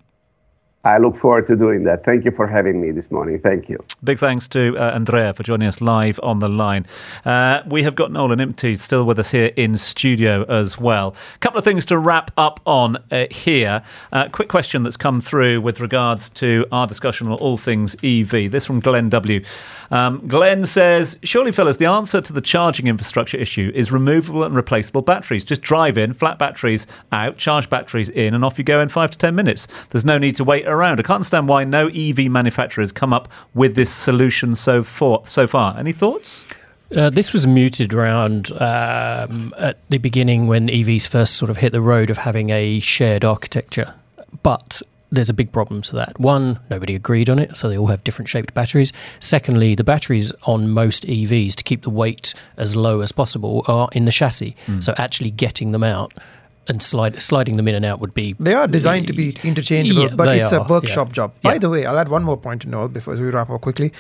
I look forward to doing that. Thank you for having me this morning. Thank you. Big thanks to uh, Andrea for joining us live on the line. Uh, we have got Noel Ebden still with us here in studio as well. A couple of things to wrap up on uh, here. Uh, quick question that's come through with regards to our discussion on all things EV. This from Glenn W. Um, Glenn says, Surely, fellas, the answer to the charging infrastructure issue is removable and replaceable batteries. Just drive in, flat batteries out, charge batteries in, and off you go in five to ten minutes. There's no need to wait around. I can't understand why no EV manufacturers come up with this solution so far. So far, any thoughts? Uh, this was muted around um, at the beginning when EVs first sort of hit the road of having a shared architecture. But there's a big problem to that. One, nobody agreed on it, so they all have different shaped batteries. Secondly, the batteries on most EVs to keep the weight as low as possible are in the chassis. Mm. So actually getting them out and slide, sliding them in and out would be. They are designed to be interchangeable, yeah, but it's are, a workshop yeah. job. By yeah. the way, I'll add one more point to know before we wrap up quickly.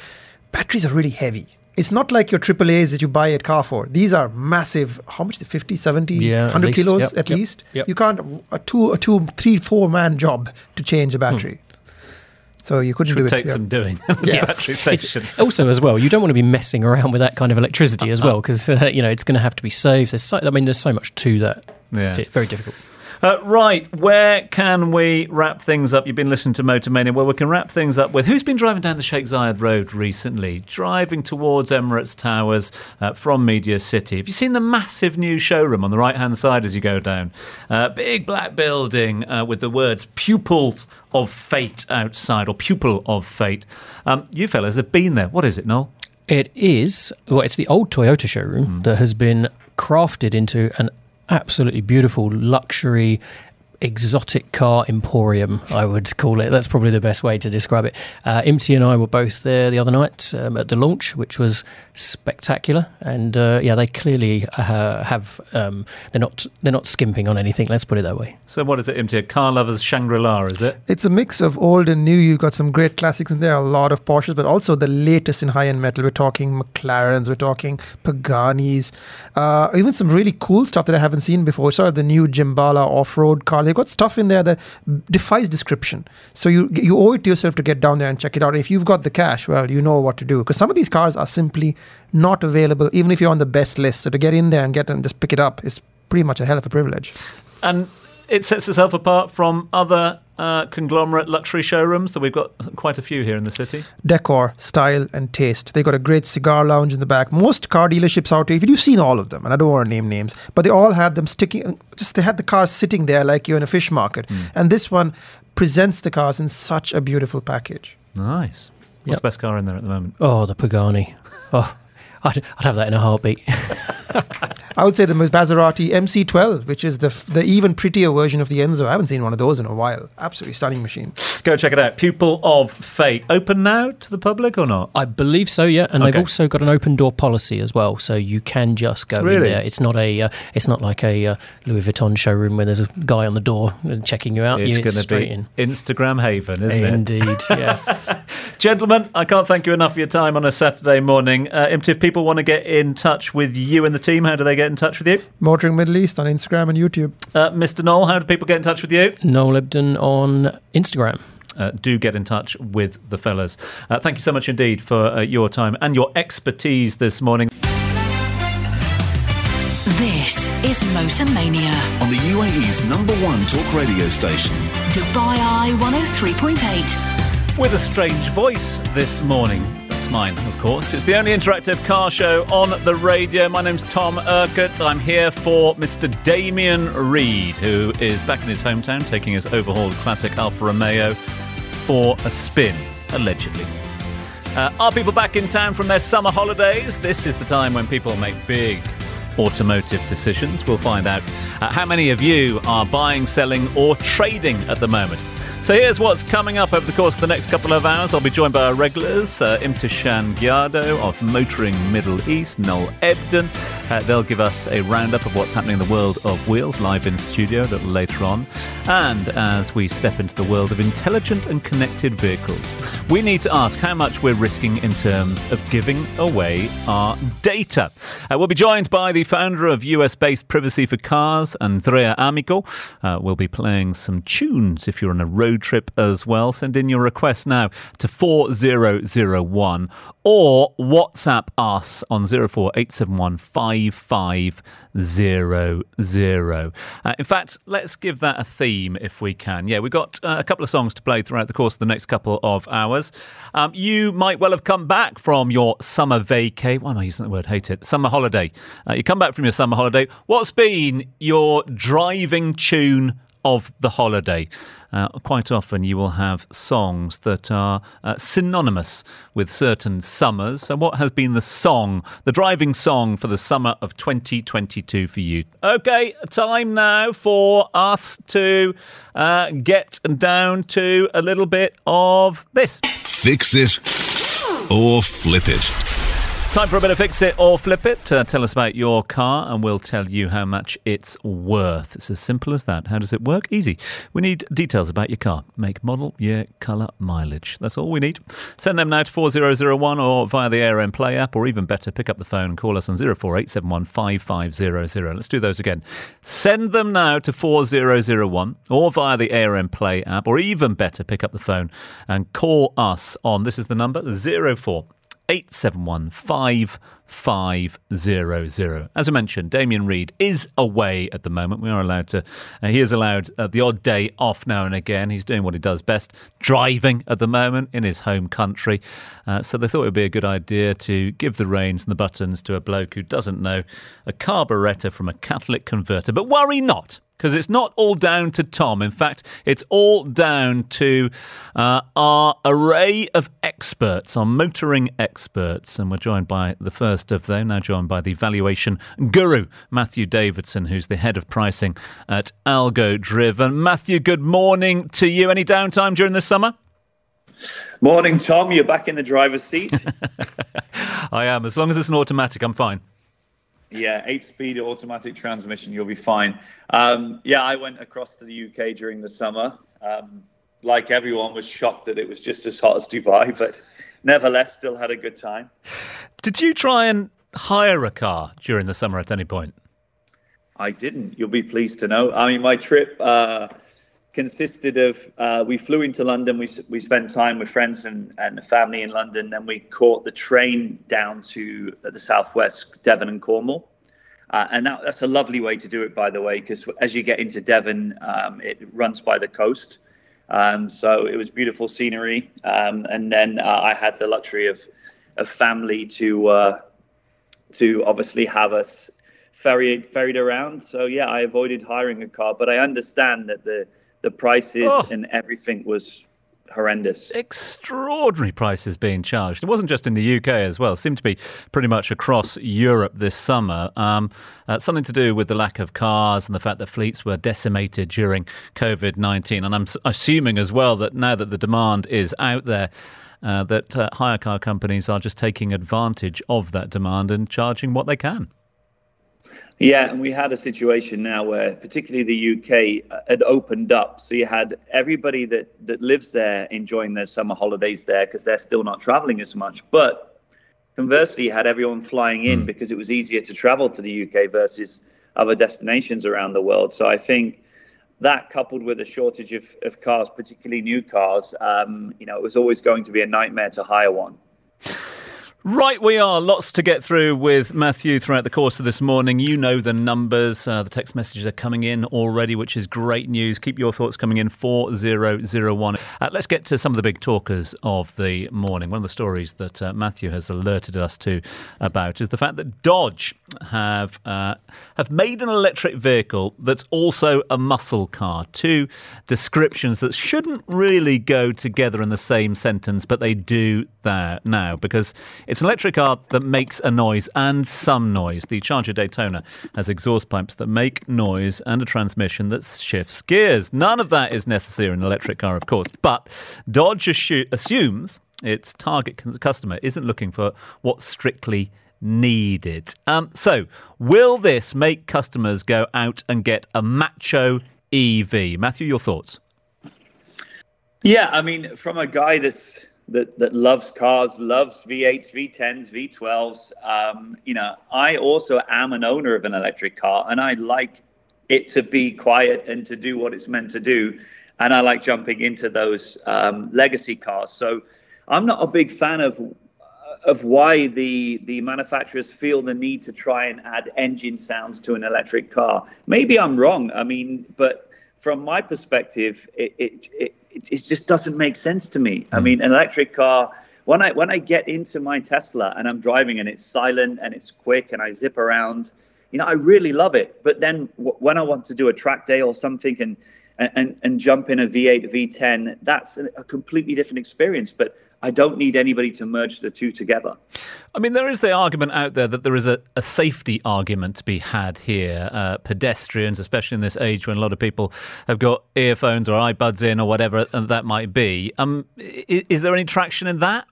Batteries are really heavy. It's not like your AAAs that you buy at Carrefour. These are massive. How much? 50, 70, yeah, 100 at kilos yep, at yep, least. Yep. You can't a two, a two, three, four man job to change a battery. Hmm. So you couldn't Should do it. Take yeah. some doing. yes. battery station. It's also, as well, you don't want to be messing around with that kind of electricity as well, because uh, you know it's going to have to be saved. There's, so, I mean, there's so much to that. Yeah, it's very difficult. Uh, right, where can we wrap things up? You've been listening to Motormania. Well, we can wrap things up with who's been driving down the Sheikh Zayed Road recently, driving towards Emirates Towers uh, from Media City. Have you seen the massive new showroom on the right hand side as you go down? Uh, big black building uh, with the words "Pupils of Fate" outside, or "Pupil of Fate." Um, you fellas have been there. What is it, Noel? It is. Well, it's the old Toyota showroom mm. that has been crafted into an absolutely beautiful luxury exotic car emporium, I would call it. That's probably the best way to describe it. Uh, Imti and I were both there the other night um, at the launch, which was spectacular. And uh, yeah, they clearly uh, have um, they're not they're not skimping on anything. Let's put it that way. So what is it, Imti? A car lovers Shangri La, is it? It's a mix of old and new. You've got some great classics in there, a lot of Porsches, but also the latest in high end metal. We're talking McLarens, we're talking Paganis, uh, even some really cool stuff that I haven't seen before. Sort of the new Jimbala off road car they've got stuff in there that defies description. So you you owe it to yourself to get down there and check it out. If you've got the cash, well, you know what to do because some of these cars are simply not available, even if you're on the best list. So to get in there and get and just pick it up is pretty much a hell of a privilege. And it sets itself apart from other uh, conglomerate luxury showrooms that we've got quite a few here in the city? Decor, style, and taste. They've got a great cigar lounge in the back. Most car dealerships out here, if you've seen all of them, and I don't want to name names, but they all had them sticking. Just they had the cars sitting there like you're in a fish market, Mm. and this one presents the cars in such a beautiful package. Nice. What's Yep. the best car in there at the moment? Oh, the Pagani. Oh, I'd, I'd have that in a heartbeat. I would say the Maserati MC12, which is the the even prettier version of the Enzo. I haven't seen one of those in a while. Absolutely stunning machine. Go check it out. Pupil of Fate. Open now to the public or not? I believe so, yeah. And Okay. they've also got an open door policy as well, so you can just go Really? in there. It's not a, uh, it's not like a uh, Louis Vuitton showroom where there's a guy on the door checking you out. It's you, going to be in. Instagram haven, isn't it? Indeed, yes. Gentlemen, I can't thank you enough for your time on a Saturday morning. Uh, Imti, if people want to get in touch with you and the team, how do they get in touch with you? Motoring Middle East on Instagram and YouTube. Uh, Mr. Noel, how do people get in touch with you? Noel Ebden on Instagram. Uh, do get in touch with the fellas. Uh, thank you so much indeed for uh, your time and your expertise this morning. This is Motor Mania. on the UAE's number one talk radio station. Dubai Eye 103.8. with a strange voice this morning. Mine, of course. It's the only interactive car show on the radio. My name's Tom Urquhart. I'm here for Mr. Damien Reed, who is back in his hometown taking his overhauled classic Alfa Romeo for a spin, allegedly. Uh, are people back in town from their summer holidays? This is the time when people make big automotive decisions. We'll find out uh, how many of you are buying, selling, or trading at the moment. So here's what's coming up over the course of the next couple of hours. I'll be joined by our regulars, uh, Imtishan Gyardo of Motoring Middle East, Noel Ebden. Uh, they'll give us a roundup of what's happening in the world of wheels live in studio a little later on. And as we step into the world of intelligent and connected vehicles, we need to ask how much we're risking in terms of giving away our data. Uh, we'll be joined by the founder of US based Privacy for Cars, Andrea Amico. Uh, we'll be playing some tunes if you're on a road trip as well. Send in your request now to 4001 or WhatsApp us on 04871 Uh, in fact, let's give that a theme if we can. Yeah, we've got uh, a couple of songs to play throughout the course of the next couple of hours. Um, you might well have come back from your summer vacay. Why am I using that word? Hate it. Summer holiday. Uh, you come back from your summer holiday. What's been your driving tune of the holiday. Uh, quite often, you will have songs that are uh, synonymous with certain summers. So, what has been the song, the driving song for the summer of 2022 for you? Okay, time now for us to uh, get down to a little bit of this. Fix it or flip it. Time for a bit of fix it or flip it. Uh, tell us about your car and we'll tell you how much it's worth. It's as simple as that. How does it work? Easy. We need details about your car make, model, year, colour, mileage. That's all we need. Send them now to 4001 or via the ARN Play app, or even better, pick up the phone and call us on 04871 5500. Let's do those again. Send them now to 4001 or via the ARN Play app, or even better, pick up the phone and call us on this is the number 04 871 5500. As I mentioned, Damien Reed is away at the moment. We are allowed to, uh, he is allowed uh, the odd day off now and again. He's doing what he does best, driving at the moment in his home country. Uh, so they thought it would be a good idea to give the reins and the buttons to a bloke who doesn't know a carburettor from a Catholic converter. But worry not because it's not all down to Tom. In fact, it's all down to uh, our array of experts, our motoring experts. And we're joined by the first of them, now joined by the valuation guru, Matthew Davidson, who's the head of pricing at Algo Driven. Matthew, good morning to you. Any downtime during the summer? Morning, Tom. You're back in the driver's seat. I am. As long as it's an automatic, I'm fine. Yeah, eight-speed automatic transmission. You'll be fine. Um, yeah, I went across to the UK during the summer. Um, like everyone, was shocked that it was just as hot as Dubai, but nevertheless, still had a good time. Did you try and hire a car during the summer at any point? I didn't. You'll be pleased to know. I mean, my trip uh, consisted of uh, we flew into London. We we spent time with friends and and family in London. Then we caught the train down to the southwest, Devon and Cornwall. Uh, and that, that's a lovely way to do it, by the way, because as you get into Devon, um, it runs by the coast. Um, so it was beautiful scenery. Um, and then uh, I had the luxury of, of family to uh, to obviously have us ferried ferried around. So yeah, I avoided hiring a car, but I understand that the the prices oh. and everything was horrendous. Extraordinary prices being charged. It wasn't just in the UK as well. It seemed to be pretty much across Europe this summer. Um, uh, something to do with the lack of cars and the fact that fleets were decimated during COVID 19. And I'm assuming as well that now that the demand is out there, uh, that uh, hire car companies are just taking advantage of that demand and charging what they can. Yeah, and we had a situation now where, particularly the UK, uh, had opened up. So you had everybody that that lives there enjoying their summer holidays there because they're still not traveling as much. But conversely, you had everyone flying in mm. because it was easier to travel to the UK versus other destinations around the world. So I think that coupled with a shortage of, of cars, particularly new cars, um, you know, it was always going to be a nightmare to hire one. Right, we are. Lots to get through with Matthew throughout the course of this morning. You know the numbers. Uh, the text messages are coming in already, which is great news. Keep your thoughts coming in 4001. Uh, let's get to some of the big talkers of the morning. One of the stories that uh, Matthew has alerted us to about is the fact that Dodge have uh, have made an electric vehicle that's also a muscle car. Two descriptions that shouldn't really go together in the same sentence, but they do there now because it's an electric car that makes a noise and some noise. The Charger Daytona has exhaust pipes that make noise and a transmission that shifts gears. None of that is necessary in an electric car, of course, but Dodge assumes its target customer isn't looking for what's strictly needed. Um, so, will this make customers go out and get a macho EV? Matthew, your thoughts? Yeah, I mean, from a guy that's that that loves cars, loves V8s, V10s, V12s. Um, you know, I also am an owner of an electric car, and I like it to be quiet and to do what it's meant to do. And I like jumping into those um, legacy cars. So I'm not a big fan of of why the the manufacturers feel the need to try and add engine sounds to an electric car. Maybe I'm wrong. I mean, but from my perspective, it it, it, it just doesn't make sense to me. I hmm. mean, an electric car. When I when I get into my Tesla and I'm driving and it's silent and it's quick and I zip around, you know, I really love it. But then w- when I want to do a track day or something and and, and jump in a V8, V10, that's a completely different experience. But I don't need anybody to merge the two together. I mean, there is the argument out there that there is a, a safety argument to be had here. Uh, pedestrians, especially in this age when a lot of people have got earphones or iBuds in or whatever that might be. Um, is, is there any traction in that?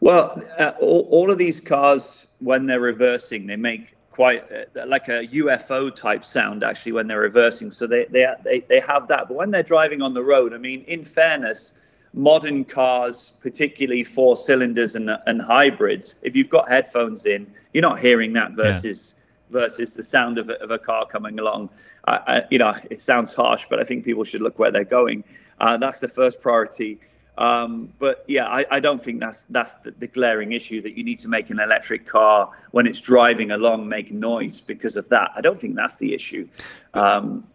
Well, uh, all, all of these cars, when they're reversing, they make quite uh, like a UFO type sound actually when they're reversing. So they, they they they have that. But when they're driving on the road, I mean, in fairness, modern cars, particularly four cylinders and and hybrids, if you've got headphones in, you're not hearing that versus. Yeah. Versus the sound of a, of a car coming along, I, I, you know, it sounds harsh, but I think people should look where they're going. Uh, that's the first priority. Um, but yeah, I, I, don't think that's that's the, the, glaring issue that you need to make an electric car when it's driving along make noise because of that. I don't think that's the issue. Um,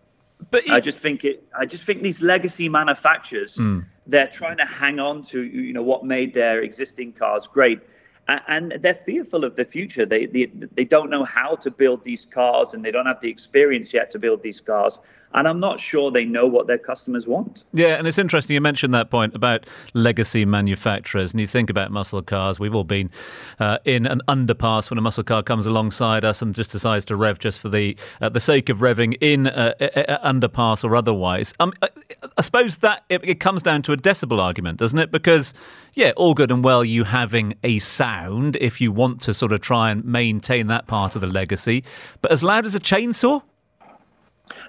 but I just think it. I just think these legacy manufacturers mm. they're trying to hang on to you know what made their existing cars great and they're fearful of the future. They, they they don't know how to build these cars, and they don't have the experience yet to build these cars. And I'm not sure they know what their customers want. Yeah, and it's interesting you mentioned that point about legacy manufacturers. And you think about muscle cars. We've all been uh, in an underpass when a muscle car comes alongside us and just decides to rev just for the uh, the sake of revving in a, a, a underpass or otherwise. Um, I, I suppose that it, it comes down to a decibel argument, doesn't it? Because yeah, all good and well you having a sound if you want to sort of try and maintain that part of the legacy, but as loud as a chainsaw?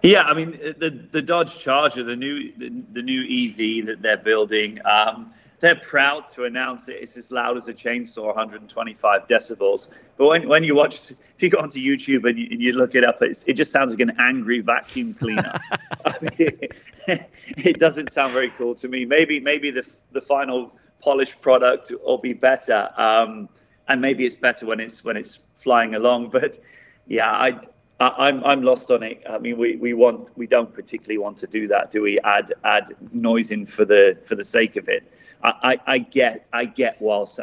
Yeah, I mean the the Dodge Charger, the new the, the new EV that they're building, um, they're proud to announce it. It's as loud as a chainsaw, 125 decibels. But when, when you watch, if you go onto YouTube and you, and you look it up, it just sounds like an angry vacuum cleaner. I mean, it, it, doesn't sound very cool to me. Maybe maybe the the final polished product will be better. Um, and maybe it's better when it's when it's flying along. But yeah, I, I, am I'm lost on it. I mean, we, we want we don't particularly want to do that, do we? Add add noise in for the for the sake of it. I, I, I get I get whilst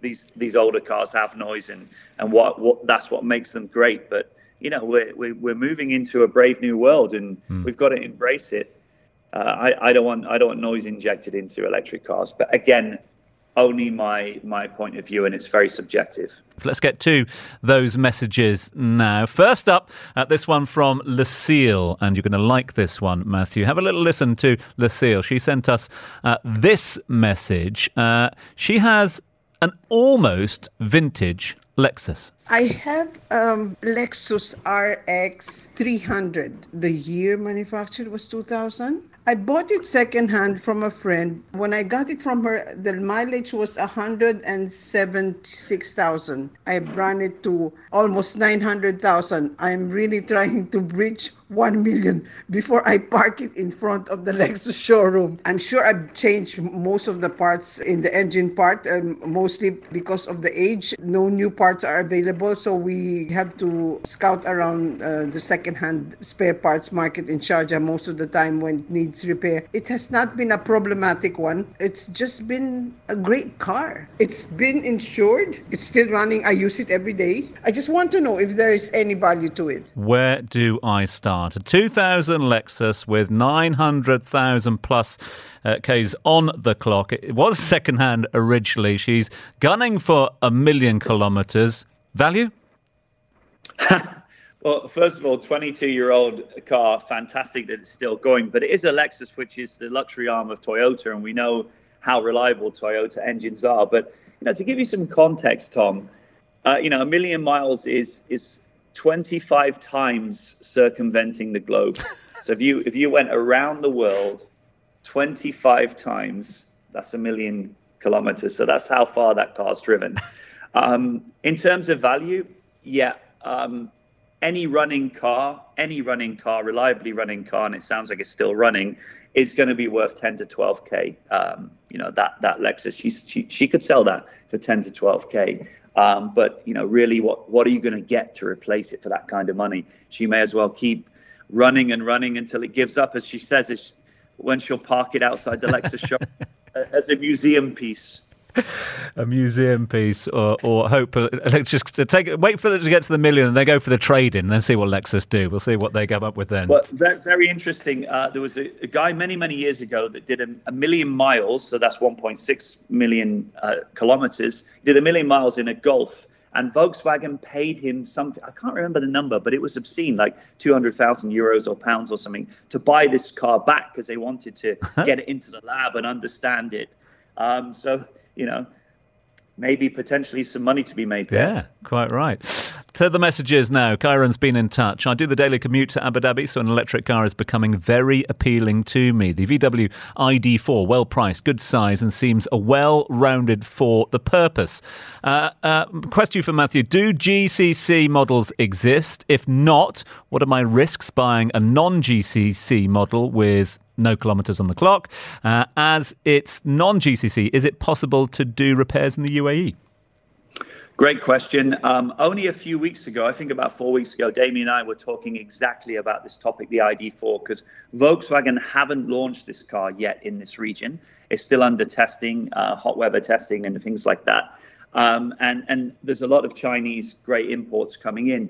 these these older cars have noise and and what what that's what makes them great. But you know, we're we're, we're moving into a brave new world, and mm. we've got to embrace it. Uh, I I don't want I don't want noise injected into electric cars. But again, only my my point of view and it's very subjective let's get to those messages now first up uh, this one from lucille and you're going to like this one matthew have a little listen to lucille she sent us uh, this message uh, she has an almost vintage Lexus. I have um, Lexus RX 300. The year manufactured was 2000. I bought it secondhand from a friend. When I got it from her, the mileage was 176,000. I ran it to almost 900,000. I'm really trying to reach 1 million before I park it in front of the Lexus showroom. I'm sure I've changed most of the parts in the engine part, um, mostly because of the age. No new parts are available, so we have to scout around uh, the second-hand spare parts market in Sharjah most of the time when it needs repair. It has not been a problematic one. It's just been a great car. It's been insured. It's still running. I use it every day. I just want to know if there is any value to it. Where do I start? A 2000 Lexus with 900,000 plus uh, Ks on the clock. It was secondhand originally. She's gunning for a million kilometers. Value? well, first of all, 22 year old car, fantastic that it's still going, but it is a Lexus, which is the luxury arm of Toyota, and we know how reliable Toyota engines are. But you know, to give you some context, Tom, uh, you know, a million miles is is 25 times circumventing the globe. so if you if you went around the world 25 times, that's a million kilometers. So that's how far that car's driven. Um, in terms of value, yeah, um, any running car, any running car, reliably running car, and it sounds like it's still running, is going to be worth 10 to 12k. Um, you know that that Lexus, she, she she could sell that for 10 to 12k. Um, but you know, really, what what are you going to get to replace it for that kind of money? She may as well keep running and running until it gives up, as she says, when she'll park it outside the Lexus shop as a museum piece. a museum piece, or or hope. Let's just take wait for them to get to the million, and they go for the trade in, and then see what Lexus do. We'll see what they come up with then. Well, that's very interesting. Uh, there was a, a, guy many many years ago that did a, a million miles, so that's 1.6 million uh, kilometers. Did a million miles in a Golf. And Volkswagen paid him something, I can't remember the number, but it was obscene, like 200,000 euros or pounds or something, to buy this car back because they wanted to get it into the lab and understand it. Um, so you know, maybe potentially some money to be made there. Yeah, quite right. To the messages now. Kyron's been in touch. I do the daily commute to Abu Dhabi, so an electric car is becoming very appealing to me. The VW ID4, well priced, good size, and seems a well rounded for the purpose. Uh, uh, question for Matthew Do GCC models exist? If not, what are my risks buying a non GCC model with no kilometres on the clock. Uh, as it's non GCC, is it possible to do repairs in the UAE? Great question. Um, only a few weeks ago, I think about four weeks ago, Damien and I were talking exactly about this topic, the ID4, because Volkswagen haven't launched this car yet in this region. It's still under testing, uh, hot weather testing, and things like that. Um, and and there's a lot of Chinese great imports coming in.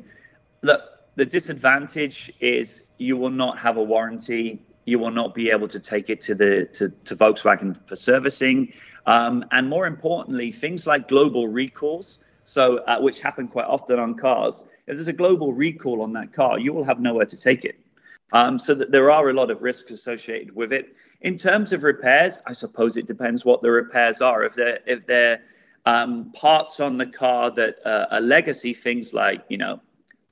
Look, the disadvantage is you will not have a warranty you will not be able to take it to the to, to Volkswagen for servicing, um, and more importantly, things like global recalls. So, uh, which happen quite often on cars. If there's a global recall on that car, you will have nowhere to take it. Um, so that there are a lot of risks associated with it. In terms of repairs, I suppose it depends what the repairs are. If they're if they're um, parts on the car that uh, are legacy things like you know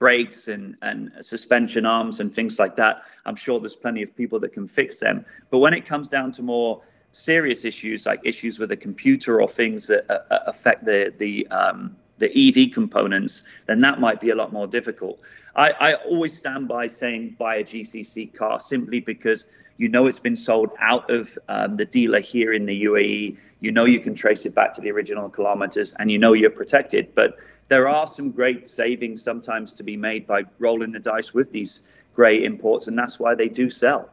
brakes and, and suspension arms and things like that. I'm sure there's plenty of people that can fix them. But when it comes down to more serious issues like issues with the computer or things that uh, uh affect the the um, the EV components, then that might be a lot more difficult. I, I always stand by saying buy a GCC car simply because you know it's been sold out of um, the dealer here in the UAE. You know you can trace it back to the original kilometers and you know you're protected. But there are some great savings sometimes to be made by rolling the dice with these great imports, and that's why they do sell.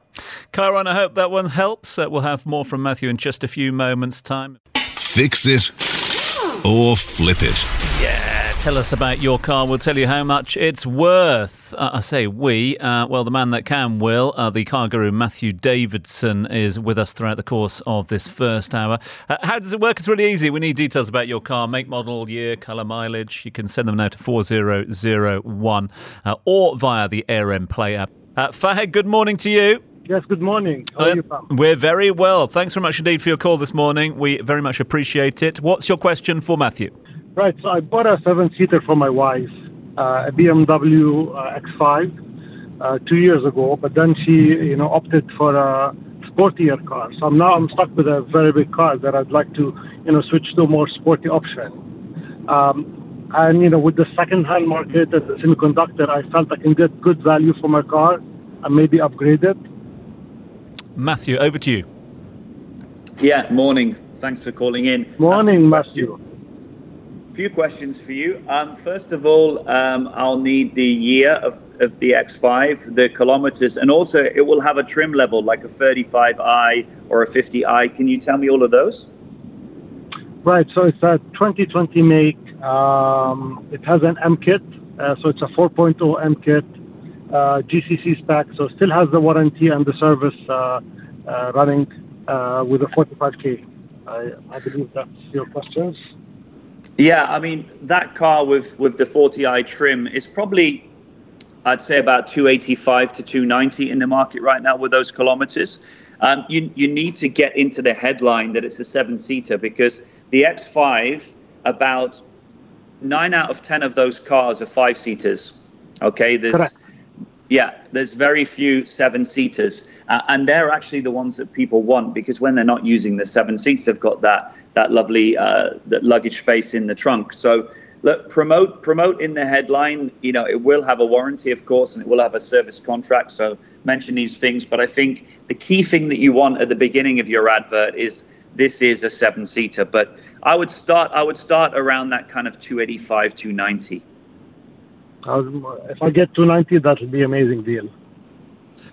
Kyron, I hope that one helps. Uh, we'll have more from Matthew in just a few moments' time. Fix it or flip it. Tell us about your car. We'll tell you how much it's worth. Uh, I say we. Uh, well, the man that can will. Uh, the car guru Matthew Davidson is with us throughout the course of this first hour. Uh, how does it work? It's really easy. We need details about your car, make, model, year, colour, mileage. You can send them now to 4001 uh, or via the ARN Play app. Uh, Fahad, good morning to you. Yes, good morning. How are you, Pam? We're very well. Thanks very much indeed for your call this morning. We very much appreciate it. What's your question for Matthew? Right, so I bought a seven seater for my wife, uh, a BMW uh, X5, uh, two years ago, but then she, you know, opted for a sportier car. So now I'm stuck with a very big car that I'd like to, you know, switch to a more sporty option. Um, and, you know, with the second hand market and the semiconductor, I felt I can get good value for my car and maybe upgrade it. Matthew, over to you. Yeah, morning. Thanks for calling in. Morning, Matthew. A few questions for you. Um, first of all, um, I'll need the year of, of the X5, the kilometers, and also it will have a trim level like a 35i or a 50i. Can you tell me all of those? Right, so it's a 2020 make. Um, it has an M kit, uh, so it's a 4.0 M kit uh, GCC spec, so still has the warranty and the service uh, uh, running with a 45k. I, I believe that's your questions. Yeah, I mean that car with with the 40i trim is probably I'd say about 285 to 290 in the market right now with those kilometers. Um, you you need to get into the headline that it's a seven seater because the X5 about nine out of ten of those cars are five seaters. Okay, there's Correct. Yeah, there's very few seven seaters, uh, and they're actually the ones that people want because when they're not using the seven seats, they've got that that lovely uh, that luggage space in the trunk. So look, promote promote in the headline. You know, it will have a warranty, of course, and it will have a service contract. So mention these things, but I think the key thing that you want at the beginning of your advert is this is a seven seater. But I would start I would start around that kind of 285, 290. Um, if I get 290, that'll be amazing deal.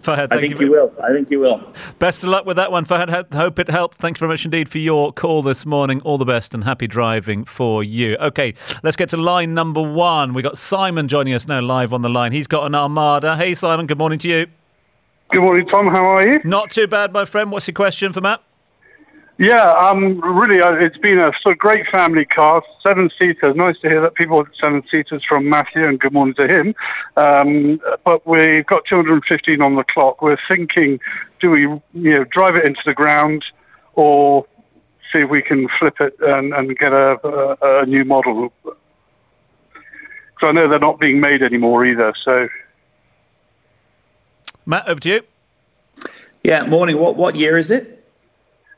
Fahad, I think you, you will. I think you will. Best of luck with that one, Fahad. Hope it helped. Thanks very much indeed for your call this morning. All the best and happy driving for you. Okay, let's get to line number one. We've got Simon joining us now live on the line. He's got an Armada. Hey, Simon. Good morning to you. Good morning, Tom. How are you? Not too bad, my friend. What's your question for Matt? Yeah, um, really, uh, it's been a sort of great family car, seven seaters. Nice to hear that people want seven seaters from Matthew, and good morning to him. Um, but we've got 215 on the clock. We're thinking, do we, you know, drive it into the ground, or see if we can flip it and, and get a, a, a new model? Because I know they're not being made anymore either. So, Matt, over to you. Yeah, morning. What what year is it?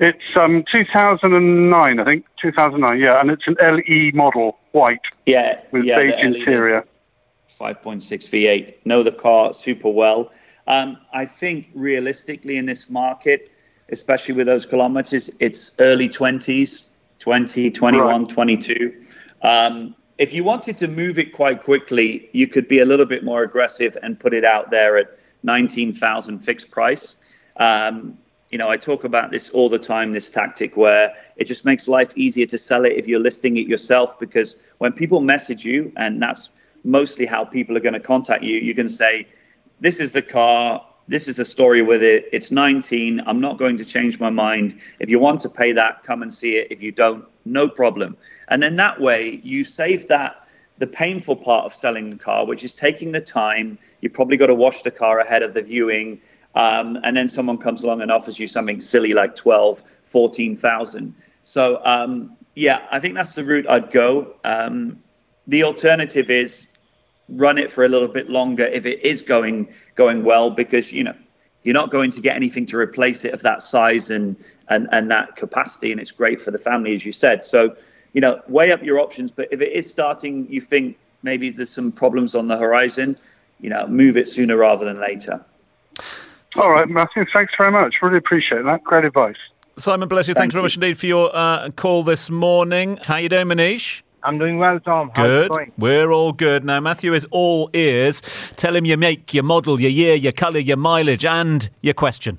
It's um 2009, I think 2009. Yeah, and it's an LE model, white. Yeah, with yeah, beige interior. 5.6 V8. Know the car super well. Um, I think realistically in this market, especially with those kilometers, it's early 20s, 20, 21, Right. 22. Um, if you wanted to move it quite quickly, you could be a little bit more aggressive and put it out there at 19,000 fixed price. Um, you know, I talk about this all the time, this tactic where it just makes life easier to sell it if you're listing it yourself. Because when people message you, and that's mostly how people are going to contact you, you can say, This is the car, this is the story with it. It's 19. I'm not going to change my mind. If you want to pay that, come and see it. If you don't, no problem. And then that way, you save that the painful part of selling the car, which is taking the time. You probably got to wash the car ahead of the viewing. Um, and then someone comes along and offers you something silly like 12, 14,000. So, um, yeah, I think that's the route I'd go. Um, the alternative is run it for a little bit longer if it is going going well, because you know you're not going to get anything to replace it of that size and and and that capacity, and it's great for the family, as you said. So, you know, weigh up your options. But if it is starting, you think maybe there's some problems on the horizon, you know, move it sooner rather than later. All right, Matthew, thanks very much. Really appreciate that. Great advice. Simon, bless you. Thanks very much indeed for your uh, call this morning. How you doing, Manish? I'm doing well, Tom. How's Good. going? We're all good. Now, Matthew is all ears. Tell him your make, your model, your year, your colour, your mileage, and your question.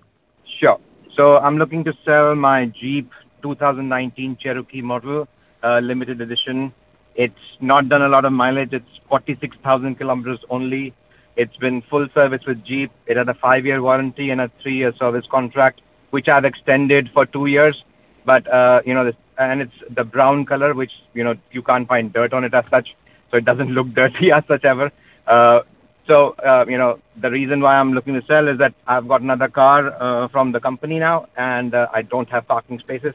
Sure. So I'm looking to sell my Jeep 2019 Cherokee model, uh, limited edition. It's not done a lot of mileage. It's 46,000 kilometers only. It's been full service with Jeep. It had a five-year warranty and a three-year service contract, which I've extended for two years. But uh, you know, this, and it's the brown color, which you know you can't find dirt on it as such, so it doesn't look dirty as such ever. Uh, so uh, you know, the reason why I'm looking to sell is that I've got another car uh, from the company now, and uh, I don't have parking spaces,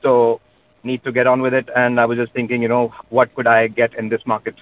so need to get on with it. And I was just thinking, you know, what could I get in this market?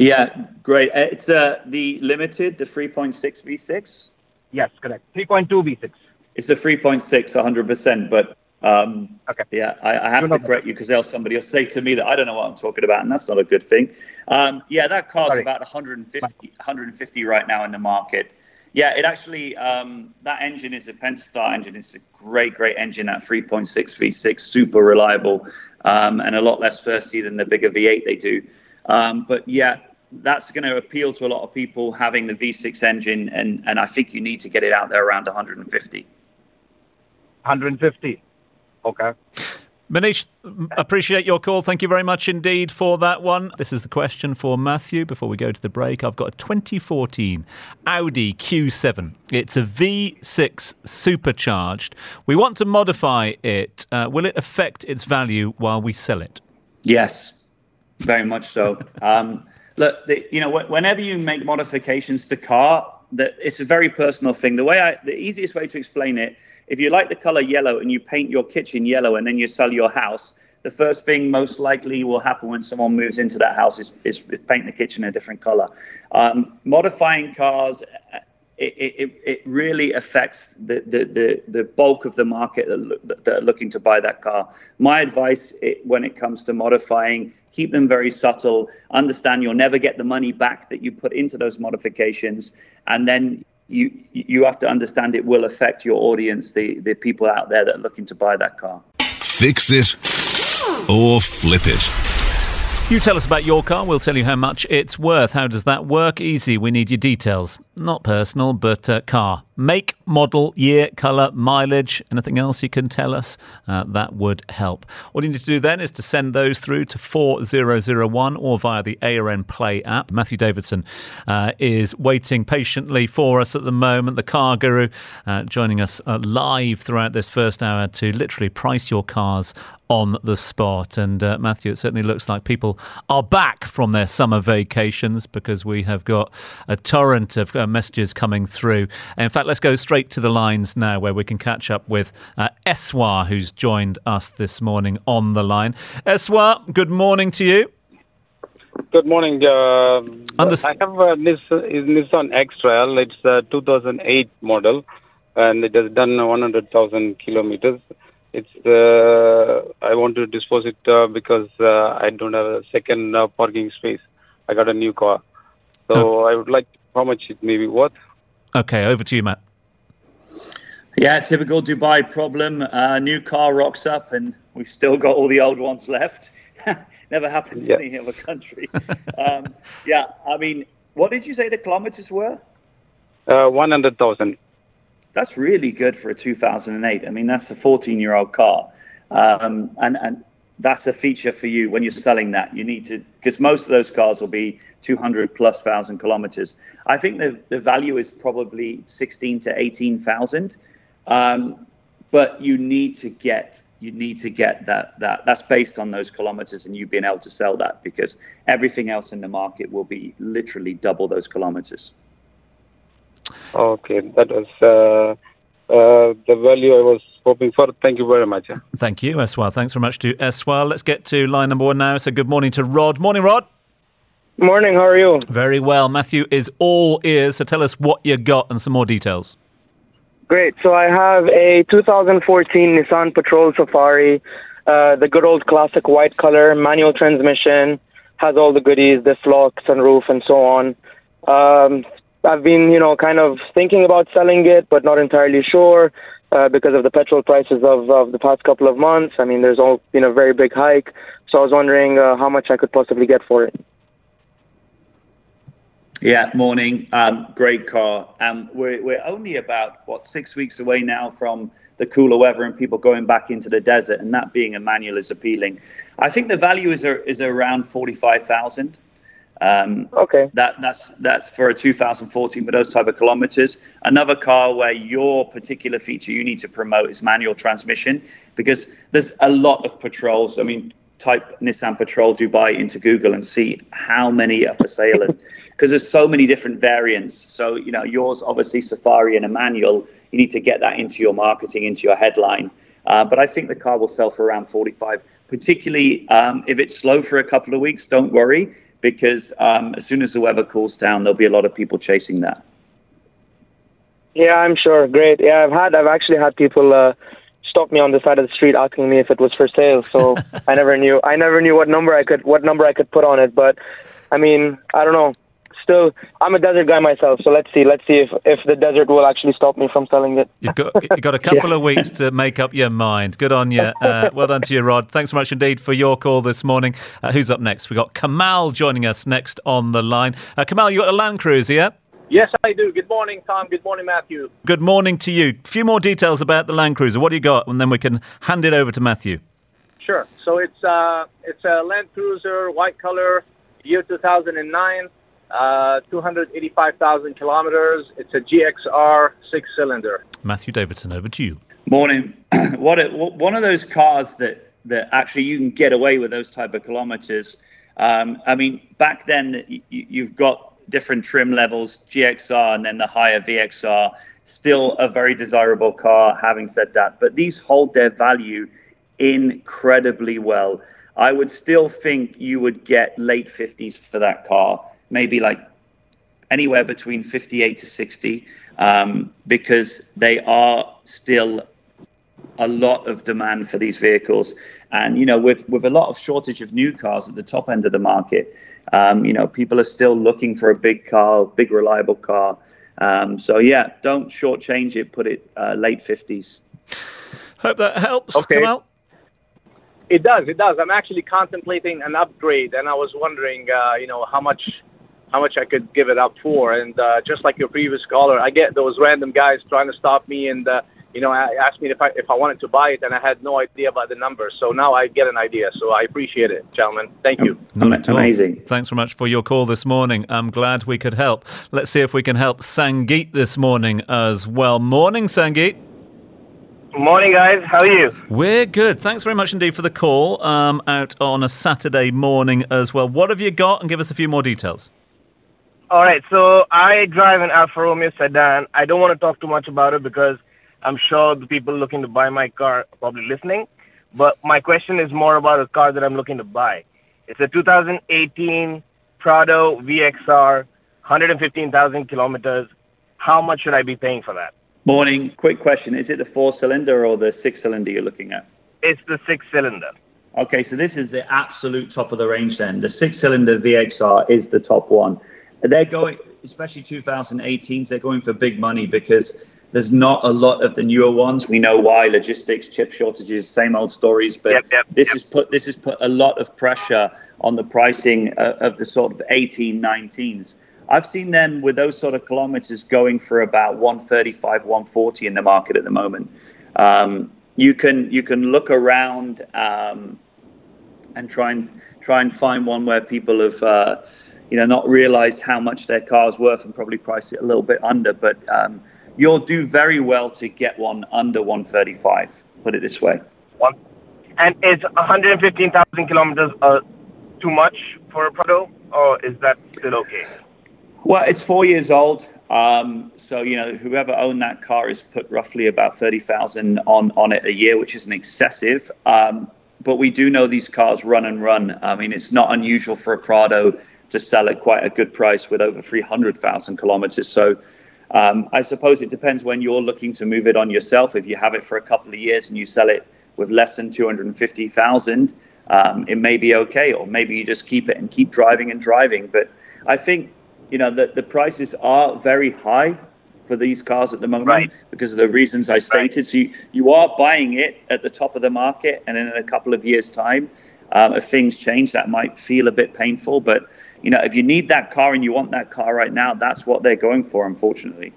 Yeah, great. Uh, It's uh, the limited, the 3.6 V6. Yes, correct. 3.2 V6. It's a 3.6, 100%. But um, okay. yeah, I, I have to correct you because else somebody will say to me that I don't know what I'm talking about, and that's not a good thing. Um, yeah, that car's Sorry. about 150, 150 right now in the market. Yeah, it actually um, that engine is a Pentastar engine. It's a great, great engine. That 3.6 V6, super reliable, um, and a lot less thirsty than the bigger V8 they do. Um, but yeah, that's going to appeal to a lot of people having the V6 engine, and and I think you need to get it out there around 150. 150. Okay. Manish, appreciate your call. Thank you very much indeed for that one. This is the question for Matthew before we go to the break. I've got a 2014 Audi Q7. It's a V6 supercharged. We want to modify it. Uh, will it affect its value while we sell it? Yes, very much so. um, look, the, you know, wh- whenever you make modifications to car, that it's a very personal thing. The way I, the easiest way to explain it, if you like the color yellow and you paint your kitchen yellow and then you sell your house, the first thing most likely will happen when someone moves into that house is, is, is paint the kitchen a different color. Um, modifying cars, it, it, it really affects the, the, the, the bulk of the market that, look, that are looking to buy that car. My advice it, when it comes to modifying, keep them very subtle. Understand you'll never get the money back that you put into those modifications, and then you you have to understand it will affect your audience, the the people out there that are looking to buy that car. Fix it or flip it. You tell us about your car, we'll tell you how much it's worth. How does that work? Easy, we need your details. Not personal, but uh, car. Make, model, year, colour, mileage, anything else you can tell us, uh, that would help. All you need to do then is to send those through to 4001 or via the ARN Play app. Matthew Davidson uh, is waiting patiently for us at the moment, the car guru, uh, joining us uh, live throughout this first hour to literally price your cars on the spot. And uh, Matthew, it certainly looks like people are back from their summer vacations because we have got a torrent of uh, messages coming through. In fact, let's go straight to the lines now where we can catch up with uh, Eswar, who's joined us this morning on the line. Eswar, good morning to you. Good morning. Uh, Unders- I have a Nissan, Nissan X-Trail. It's a 2008 model, and it has done 100,000 kilometers. It's uh, I want to dispose it uh, because uh, I don't have a second uh, parking space. I got a new car, so I would like how much it may be worth. Okay, over to you, Matt. Yeah, typical Dubai problem. Uh, new car rocks up, and we've still got all the old ones left. Never happens Yeah. in any other country. um, yeah, I mean, what did you say the kilometers were? Uh, 100,000. That's really good for a 2008. I mean, that's a 14-year-old car, um, and and that's a feature for you when you're selling that. You need to because most of those cars will be 200 plus thousand kilometers. I think the the value is probably 16 to 18 thousand, um, but you need to get you need to get that that that's based on those kilometers and you being able to sell that because everything else in the market will be literally double those kilometers. Okay, that was uh, uh, the value I was hoping for. Thank you very much. Thank you, Eswar. Thanks very much to Eswar. Let's get to line number one now. So, good morning to Rod. Morning, Rod. Morning, how are you? Very well. Matthew is all ears. So, tell us what you got and some more details. Great. So I have a 2014 Nissan Patrol Safari. Uh, the good old classic white color, manual transmission, has all the goodies, the lock, sunroof, and so on. Um, I've been, you know, kind of thinking about selling it, but not entirely sure uh, because of the petrol prices of, of the past couple of months. I mean, there's all been a very big hike, so I was wondering uh, how much I could possibly get for it. Yeah, morning. Um, great car. Um, we're, we're only about, what, six weeks away now from the cooler weather and people going back into the desert, and that being a manual is appealing. I think the value is, a, is around 45000 um, okay. That that's that's for a 2014 with those type of kilometers. Another car where your particular feature you need to promote is manual transmission because there's a lot of patrols. I mean, type Nissan Patrol Dubai into Google and see how many are for sale. Because there's so many different variants. So, you know, yours obviously Safari and a manual. You need to get that into your marketing, into your headline. Uh, but I think the car will sell for around 45. Particularly um, if it's slow for a couple of weeks, don't worry, because um, as soon as the weather cools down, there'll be a lot of people chasing that. Yeah, I'm sure. Great. Yeah, I've had, I've actually had people uh, stop me on the side of the street asking me if it was for sale. So I never knew. I never knew what number I could what number I could put on it. But I mean, I don't know. Still, I'm a desert guy myself, so let's see. Let's see if, if the desert will actually stop me from selling it. You've got you've got a couple yeah. of weeks to make up your mind. Good on you. Uh, well done to you, Rod. Thanks so much indeed for your call this morning. Uh, who's up next? We've got Kamal joining us next on the line. Uh, Kamal, you got a Land Cruiser, yeah? Yes, I do. Good morning, Tom. Good morning, Matthew. Good morning to you. A few more details about the Land Cruiser. What do you got? And then we can hand it over to Matthew. Sure. So it's uh, it's a Land Cruiser, white color, year 2009, uh, 285,000 kilometers. It's a GXR six cylinder. Matthew Davidson, over to you. Morning. what a, one of those cars that that actually you can get away with those type of kilometers. Um, I mean, back then you, you've got different trim levels, GXR and then the higher VXR. Still a very desirable car, having said that. But these hold their value incredibly well. I would still think you would get late 50s for that car, maybe like anywhere between 58 to 60, um, because they are still a lot of demand for these vehicles. And you know, with with a lot of shortage of new cars at the top end of the market, um, you know, people are still looking for a big car, big reliable car. Um, so yeah, don't shortchange it. Put it uh, late fifties. Hope that helps. Okay. Kamal. It does. It does. I'm actually contemplating an upgrade, and I was wondering, uh, you know, how much how much I could give it up for. And uh, just like your previous caller, I get those random guys trying to stop me and uh, you know, asked me if I if I wanted to buy it, and I had no idea about the numbers. So now I get an idea. So I appreciate it, gentlemen. Thank you. Not Amazing. Thanks very much for your call this morning. I'm glad we could help. Let's see if we can help Sangeet this morning as well. Morning, Sangeet. Morning, guys. How are you? We're good. Thanks very much indeed for the call. Um, out on a Saturday morning as well. What have you got? And give us a few more details. All right. So I drive an Alfa Romeo sedan. I don't want to talk too much about it because I'm sure the people looking to buy my car are probably listening. But my question is more about a car that I'm looking to buy. It's a 2018 Prado VXR, 115,000 kilometers. How much should I be paying for that? Morning. Quick question. Is it the four cylinder or the six cylinder you're looking at? It's the six cylinder. Okay, so this is the absolute top of the range then. The six cylinder VXR is the top one. They're going, especially 2018s, they're going for big money because there's not a lot of the newer ones. We know why logistics, chip shortages, same old stories. But yep, yep, this yep. has put this has put a lot of pressure on the pricing of, of the sort of 18, 19s. I've seen them with those sort of kilometers going for about 135, 140 in the market at the moment. Um, you can you can look around um, and try and try and find one where people have. Uh, you know, not realized how much their car's worth and probably price it a little bit under. But um, you'll do very well to get one under 135. Put it this way. One, and is 115,000 kilometers uh, too much for a Prado, or is that still okay? Well, it's four years old. Um, so you know, whoever owned that car has put roughly about thirty thousand on on it a year, which isn't excessive. Um, but we do know these cars run and run. I mean, it's not unusual for a Prado to sell at quite a good price with over three hundred thousand kilometers. So um, I suppose it depends when you're looking to move it on yourself. If you have it for a couple of years and you sell it with less than 250,000, um, it may be okay, or maybe you just keep it and keep driving and driving. But I think you know the, the prices are very high for these cars at the moment Right. because of the reasons I stated. So you, you are buying it at the top of the market, and in a couple of years' time, um, if things change, that might feel a bit painful. But you know, if you need that car and you want that car right now, that's what they're going for, unfortunately.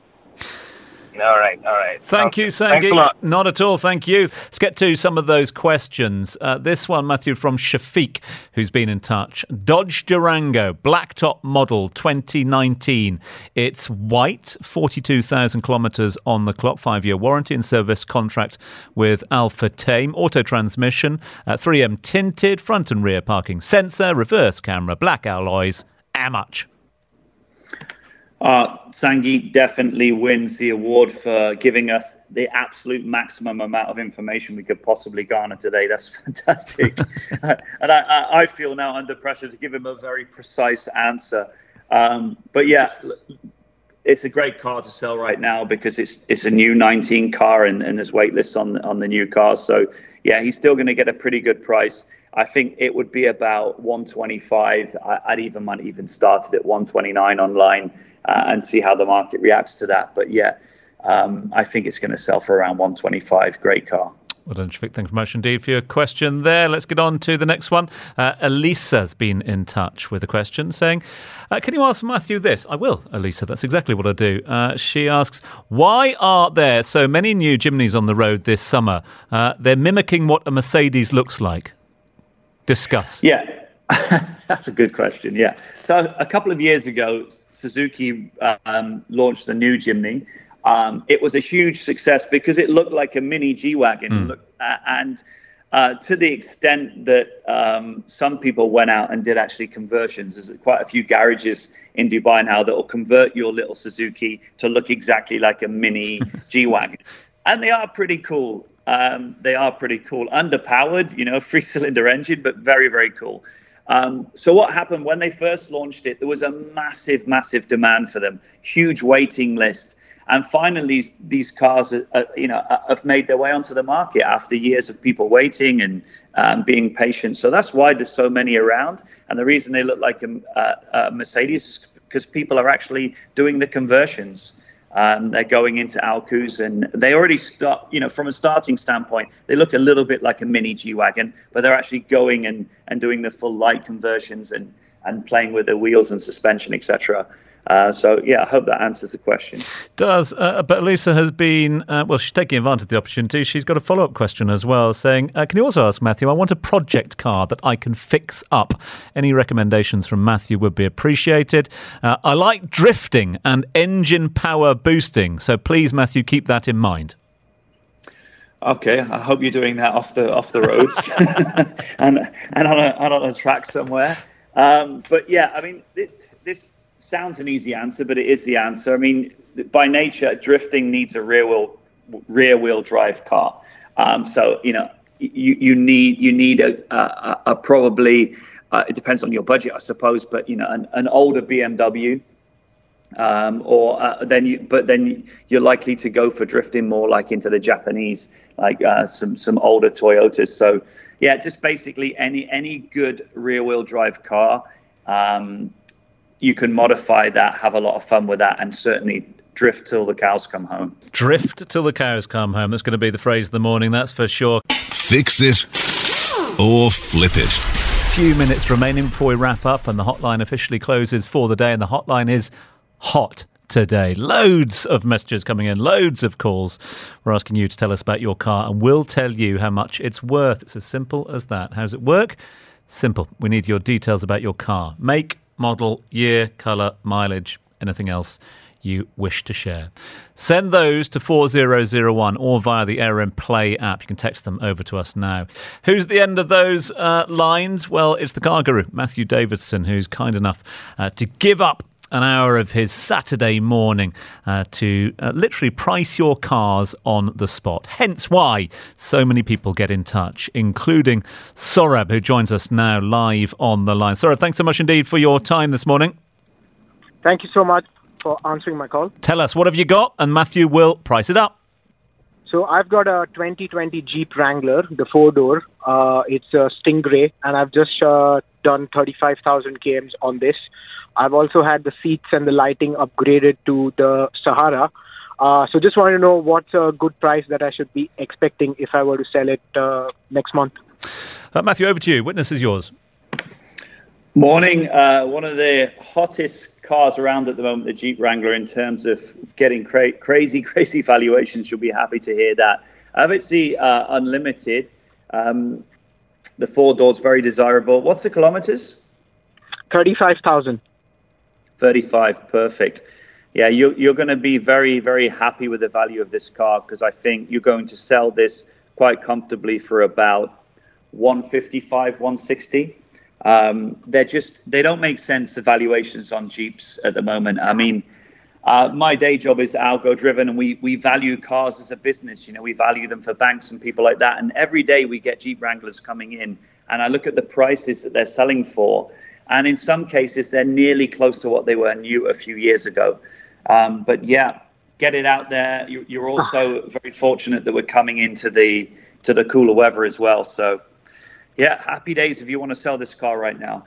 All right, all right. Thank you, Thanks a Sangeet. Not at all. Thank you. Let's get to some of those questions. Uh, this one, Matthew, from Shafiq, who's been in touch. Dodge Durango, blacktop model 2019. It's white, 42,000 kilometres on the clock, five year warranty and service contract with Al-Futtaim. Auto transmission, uh, 3M tinted, front and rear parking sensor, reverse camera, black alloys. How much? Uh, Sangeet definitely wins the award for giving us the absolute maximum amount of information we could possibly garner today. That's fantastic. and I, I, feel now under pressure to give him a very precise answer. Um, but yeah, it's a great car to sell right now because it's it's a new 19 car and, and there's wait lists on on the new cars. So yeah, he's still going to get a pretty good price. I think it would be about 125. I, I'd even might even start it at 129 online uh, and see how the market reacts to that. But yeah, um, I think it's going to sell for around 125. Great car. Well done, Shafiq. Thanks very much indeed for your question there. Let's get on to the next one. Uh, Elisa's been in touch with a question saying, uh, Can you ask Matthew this? I will, Elisa. That's exactly what I do. Uh, she asks, Why are there so many new Jimneys on the road this summer? Uh, they're mimicking what a Mercedes looks like. Discuss. Yeah, that's a good question. Yeah. So a couple of years ago, Suzuki um, launched the new Jimny. Um, it was a huge success because it looked like a mini G wagon, Mm. Uh, and uh, to the extent that um, some people went out and did actually conversions. There's quite a few garages in Dubai now that will convert your little Suzuki to look exactly like a mini G wagon, and they are pretty cool. Um, they are pretty cool, underpowered, you know, three cylinder engine, but very very cool. Um, so what happened when they first launched it? There was a massive, massive demand for them, huge waiting list, and finally these, cars, uh, uh, you know, uh, have made their way onto the market after years of people waiting and um, being patient. So that's why there's so many around, and the reason they look like a, a, a Mercedes is because people are actually doing the conversions. Um, they're going into Al Quoz and they already start, you know, from a starting standpoint, they look a little bit like a mini G Wagon, but they're actually going and, and doing the full light conversions and, and playing with the wheels and suspension, etc. Uh, so, yeah, I hope that answers the question. Does, uh, but Lisa has been, uh, well, she's taking advantage of the opportunity. She's got a follow up question as well saying, uh, Can you also ask Matthew, I want a project car that I can fix up. Any recommendations from Matthew would be appreciated. Uh, I like drifting and engine power boosting, so please, Matthew, keep that in mind. Okay, I hope you're doing that off the off the roads and and on a, and on a track somewhere. Um, but yeah, I mean, th- this sounds an easy answer, but it is the answer. I mean, by nature, drifting needs a rear wheel rear wheel drive car. Um, so you know, you you need you need a, a, a probably uh, it depends on your budget, I suppose, but you know, an, an older BMW um, or uh, then you, but then you're likely to go for drifting more like into the Japanese, like uh, some some older Toyotas. So yeah, just basically any any good rear wheel drive car, um, you can modify that, have a lot of fun with that, and certainly drift till the cows come home. Drift till the cows come home. That's going to be the phrase of the morning, that's for sure. Fix it or flip it. few minutes remaining before we wrap up, and the hotline officially closes for the day. And the hotline is hot today. Loads of messages coming in, loads of calls. We're asking you to tell us about your car, and we'll tell you how much it's worth. It's as simple as that. How does it work? Simple. We need your details about your car make, model, year, colour, mileage, anything else you wish to share. Send those to 4001 or via the ARN Play app. You can text them over to us now. Who's at the end of those uh, lines? Well, it's the car guru, Matthew Davidson, who's kind enough uh, to give up an hour of his Saturday morning uh, to uh, literally price your cars on the spot. Hence why so many people get in touch, including Sorab, who joins us now live on the line. Sorab, thanks so much indeed for your time this morning. Thank you so much for answering my call. Tell us, what have you got? And Matthew will price it up. So I've got a 2020 Jeep Wrangler, the four door. Uh, it's a Sting-Gray, and I've just uh, done 35,000 kms on this. I've also had the seats and the lighting upgraded to the Sahara. Uh, so just want to know what's a good price that I should be expecting if I were to sell it uh, next month. Uh, Matthew, over to you. Witness is yours. Morning. Uh, one of the hottest cars around at the moment, the Jeep Wrangler, in terms of getting cra- crazy, crazy valuations. You'll be happy to hear that. Obviously, uh, unlimited. Um, the four doors very desirable. What's the kilometers? Thirty-five thousand. Thirty-five. Perfect. Yeah, you're, you're going to be very, very happy with the value of this car because I think you're going to sell this quite comfortably for about 155, 160. Um, they're just they don't make sense. The valuations on Jeeps at the moment. I mean, uh, my day job is algo driven, and we we value cars as a business. You know, we value them for banks and people like that. And every day we get Jeep Wranglers coming in, and I look at the prices that they're selling for, and in some cases they're nearly close to what they were new a few years ago. Um, but yeah, get it out there. You, you're also very fortunate that we're coming into the to the cooler weather as well. So yeah, happy days if you want to sell this car right now.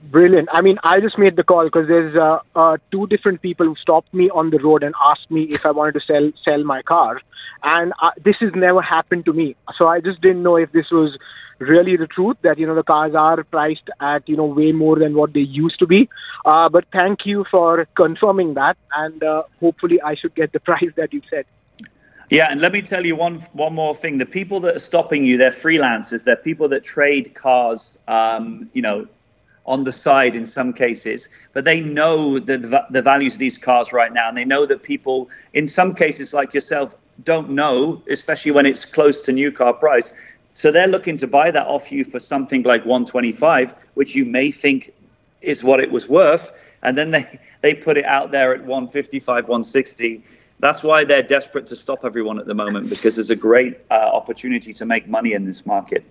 Brilliant. I mean, I just made the call because there's uh, uh, two different people who stopped me on the road and asked me if I wanted to sell sell my car, and uh, this has never happened to me. So I just didn't know if this was really the truth that you know the cars are priced at you know way more than what they used to be. Uh, but thank you for confirming that, and uh, hopefully I should get the price that you said. Yeah, and let me tell you one one more thing. The people that are stopping you, they're freelancers. They're people that trade cars, um, you know, on the side in some cases, but they know the the values of these cars right now, and they know that people, in some cases like yourself, don't know, especially when it's close to new car price. So they're looking to buy that off you for something like 125, which you may think is what it was worth, and then they they put it out there at 155, 160 that's why they're desperate to stop everyone at the moment because there's a great uh, opportunity to make money in this market.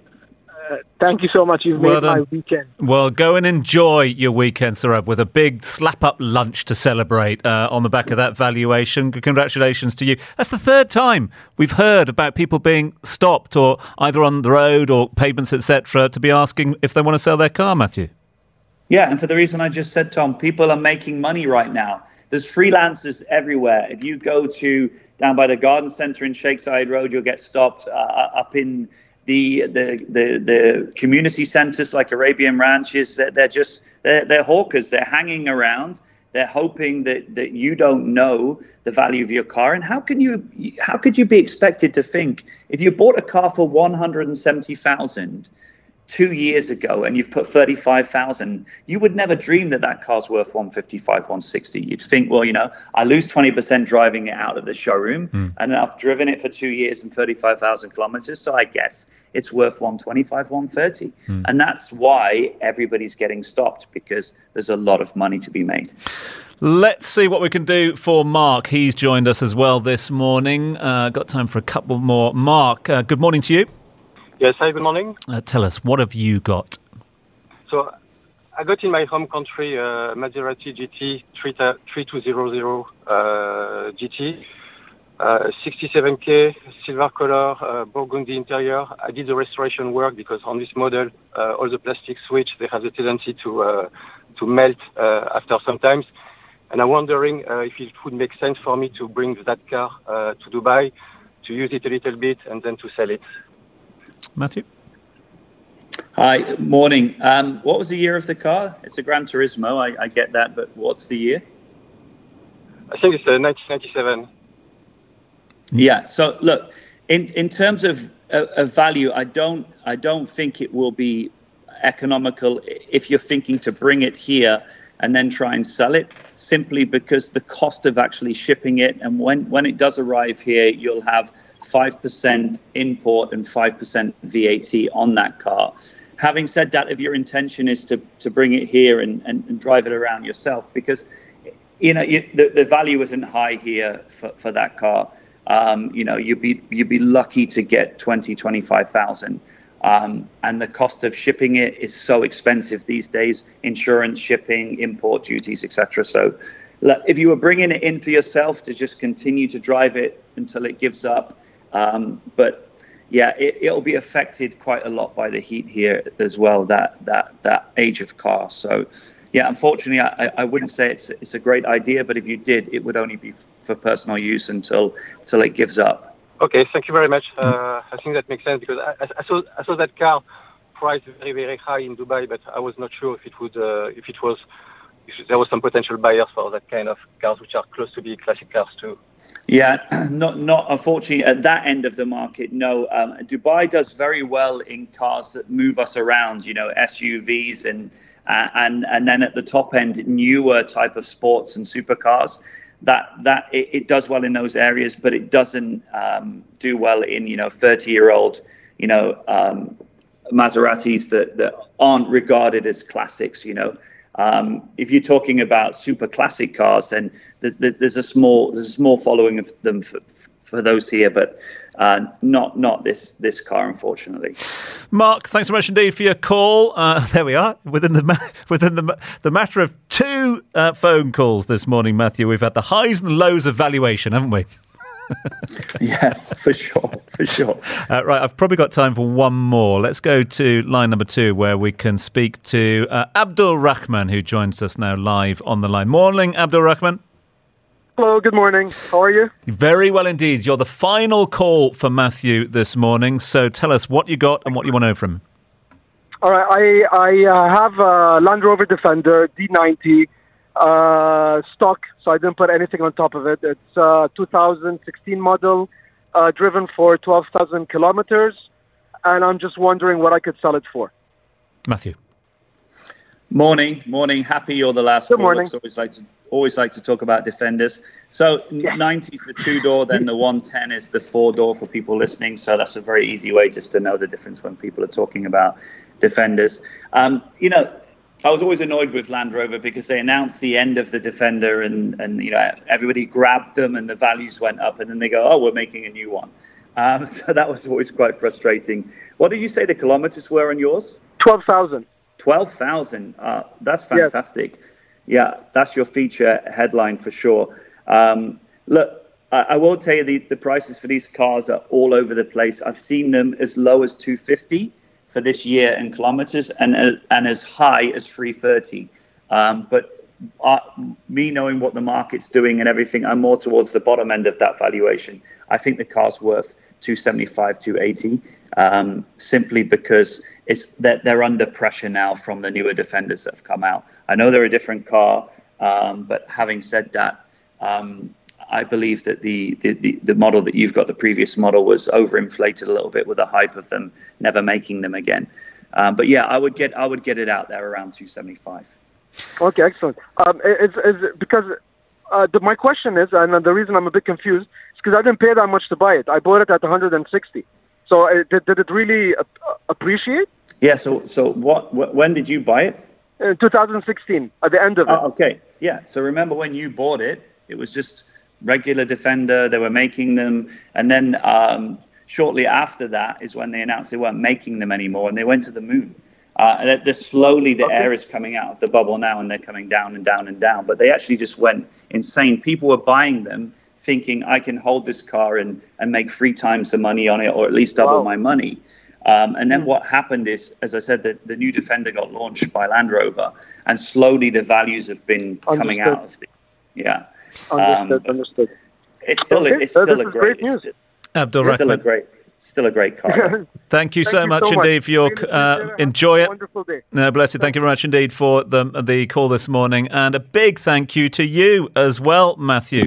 Uh, thank you so much. You've well made done. my weekend. Well, go and enjoy your weekend, Saurabh, with a big slap up lunch to celebrate uh, on the back of that valuation. Congratulations to you. That's the third time we've heard about people being stopped or either on the road or pavements, etc., to be asking if they want to sell their car, Matthew. Yeah, and for the reason I just said, Tom, people are making money right now. There's freelancers everywhere. If you go to down by the garden centre in Sheikh Zayed Road, you'll get stopped. Uh, up in the, the the the community centres like Arabian Ranches, they're, they're just they're, they're hawkers. They're hanging around. They're hoping that, that you don't know the value of your car. And how can you how could you be expected to think if you bought a car for one hundred and seventy thousand? Two years ago and you've put 35,000, you would never dream that that car's worth 155, 160. You'd think, well, you know, I lose 20% driving it out of the showroom mm. and I've driven it for two years and 35,000 kilometers. So I guess it's worth 125, 130. Mm. And that's why everybody's getting stopped because there's a lot of money to be made. Let's see what we can do for Mark. He's joined us as well this morning. Uh, got time for a couple more. Mark, uh, good morning to you. Yes, hi, good morning. Uh, tell us, what have you got? So, I got in my home country uh, Maserati GT 3200 uh, GT, uh, 67k, silver color, uh, burgundy interior. I did the restoration work because on this model, uh, all the plastic switch they have the tendency to uh, to melt uh, after sometimes. And I'm wondering uh, if it would make sense for me to bring that car uh, to Dubai, to use it a little bit, and then to sell it. Matthew? Hi, morning. Um, what was the year of the car? It's a Gran Turismo, I, I get that, but what's the year? I think it's a 1997. Yeah. So look, in in terms of, of value, I don't I don't think it will be economical if you're thinking to bring it here and then try and sell it simply because the cost of actually shipping it and when when it does arrive here you'll have 5% import and 5% VAT on that car. Having said that, if your intention is to, to bring it here and, and, and drive it around yourself, because you know you, the, the value isn't high here for, for that car. Um, you know, you'd be you'd be lucky to get 20, 25,000. Um, and the cost of shipping it is so expensive these days insurance shipping import duties etc so if you were bringing it in for yourself to just continue to drive it until it gives up Um, but yeah, it, it'll be affected quite a lot by the heat here as well. That that that age of car. So yeah, unfortunately, I, I wouldn't say it's it's a great idea. But if you did, it would only be for personal use until until it gives up. Okay, thank you very much. Uh, I think that makes sense because I, I, saw I saw that car price very very high in Dubai, but I was not sure if it would uh, if it was there was some potential buyers for that kind of cars, which are close to be classic cars too. Yeah, not not unfortunately at that end of the market. No, um, Dubai does very well in cars that move us around. You know, SUVs and uh, and and then at the top end, newer type of sports and supercars that that it, it, does well in those areas, but it doesn't um, do well in you know 30 year old you know um, Maseratis that that aren't regarded as classics. You know, um, if you're talking about super classic cars, then the, the, there's a small there's a small following of them for, for those here, but uh, not not this this car, unfortunately. Mark, thanks so much indeed for your call. Uh, there we are within the within the the matter of two uh, phone calls this morning, Matthew. We've had the highs and lows of valuation, haven't we? yeah, for sure, for sure. Uh, right, I've probably got time for one more. Let's go to line number two, where we can speak to uh, Abdul Rahman, who joins us now live on the line. Morning, Abdul Rahman. Hello, good morning. How are you? Very well indeed. You're the final call for Matthew this morning. So tell us what you got and what you want to know from him. All right, I, I uh, have a Land Rover Defender D90 uh, stock, so I didn't put anything on top of it. It's a 2016 model, uh, driven for 12,000 kilometers, and I'm just wondering what I could sell it for. Matthew. Morning, morning. Happy you're the last. Good morning. Always like to always like to talk about defenders. So yeah. 90 is the two door, then the 110 is the four door for people listening. So that's a very easy way just to know the difference when people are talking about defenders. Um, you know, I was always annoyed with Land Rover because they announced the end of the Defender and and you know everybody grabbed them and the values went up and then they go oh we're making a new one. Um, so that was always quite frustrating. What did you say the kilometers were on yours? Twelve thousand. 12,000. Uh, that's fantastic. Yes. Yeah, that's your feature headline for sure. Um, look, I, I, will tell you the, the prices for these cars are all over the place. I've seen them as low as 250 for this year in kilometers and, uh, and as high as 330. Um, but uh, me knowing what the market's doing and everything, I'm more towards the bottom end of that valuation. I think the car's worth 275, 280, um, simply because it's that they're under pressure now from the newer defenders that have come out. I know they're a different car, um, but having said that, um, I believe that the, the, the, the, model that you've got, the previous model, was overinflated a little bit with the hype of them never making them again. Um, but yeah, I would get I would get it out there around 275. Okay, excellent. Um, it's, it's because uh, the, my question is, and the reason I'm a bit confused, is because I didn't pay that much to buy it. I bought it at 160. So uh, did, did it really uh, appreciate? Yeah. So so what, what? When did you buy it? In 2016, at the end of it. Oh, okay. Yeah. So remember when you bought it, it was just regular Defender. They were making them, and then um, shortly after that is when they announced they weren't making them anymore, and they went to the moon. Uh, and that slowly the air is coming out of the bubble now, and they're coming down and down and down. But they actually just went insane. People were buying them, thinking I can hold this car and and make three times the money on it, or at least double wow. my money. Um, and then hmm. what happened is, as I said, the, the new Defender got launched by Land Rover, and slowly the values have been understood. coming out of the yeah. Understood. Um, understood. It's still okay. it's still a great, great news. Abdul Still a great still a great car. Thank you Thank so you much so indeed much. for your uh, enjoy it. Wonderful day. No, bless you. Thank you very much indeed for the the call this morning, and a big thank you to you as well, Matthew.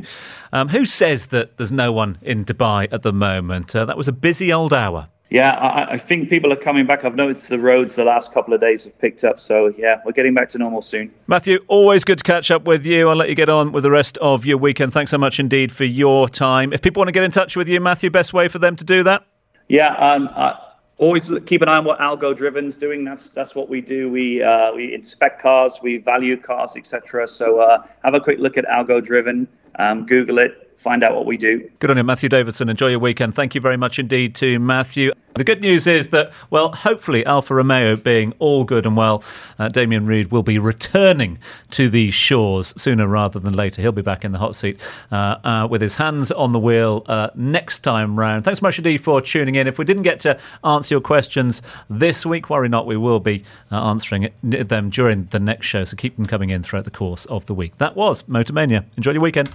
Um, who says that there's no one in Dubai at the moment? Uh, that was a busy old hour. Yeah, I, I, think people are coming back. I've noticed the roads the last couple of days have picked up. So, yeah, we're getting back to normal soon. Matthew, always good to catch up with you. I'll let you get on with the rest of your weekend. Thanks so much indeed for your time. If people want to get in touch with you, Matthew, best way for them to do that? Yeah, um, uh, always keep an eye on what Algo Driven's doing. That's that's what we do. We uh, we inspect cars, we value cars, etc. So uh, have a quick look at Algo Driven. Um, Google it, find out what we do. Good on you, Matthew Davidson. Enjoy your weekend. Thank you very much indeed to Matthew. The good news is that, well, hopefully Alfa Romeo being all good and well, uh, Damien Reid will be returning to these shores sooner rather than later. He'll be back in the hot seat uh, uh, with his hands on the wheel uh, next time round. Thanks so much indeed for tuning in. If we didn't get to answer your questions this week, worry not, we will be uh, answering them during the next show. So keep them coming in throughout the course of the week. That was Motormania. Enjoy your weekend.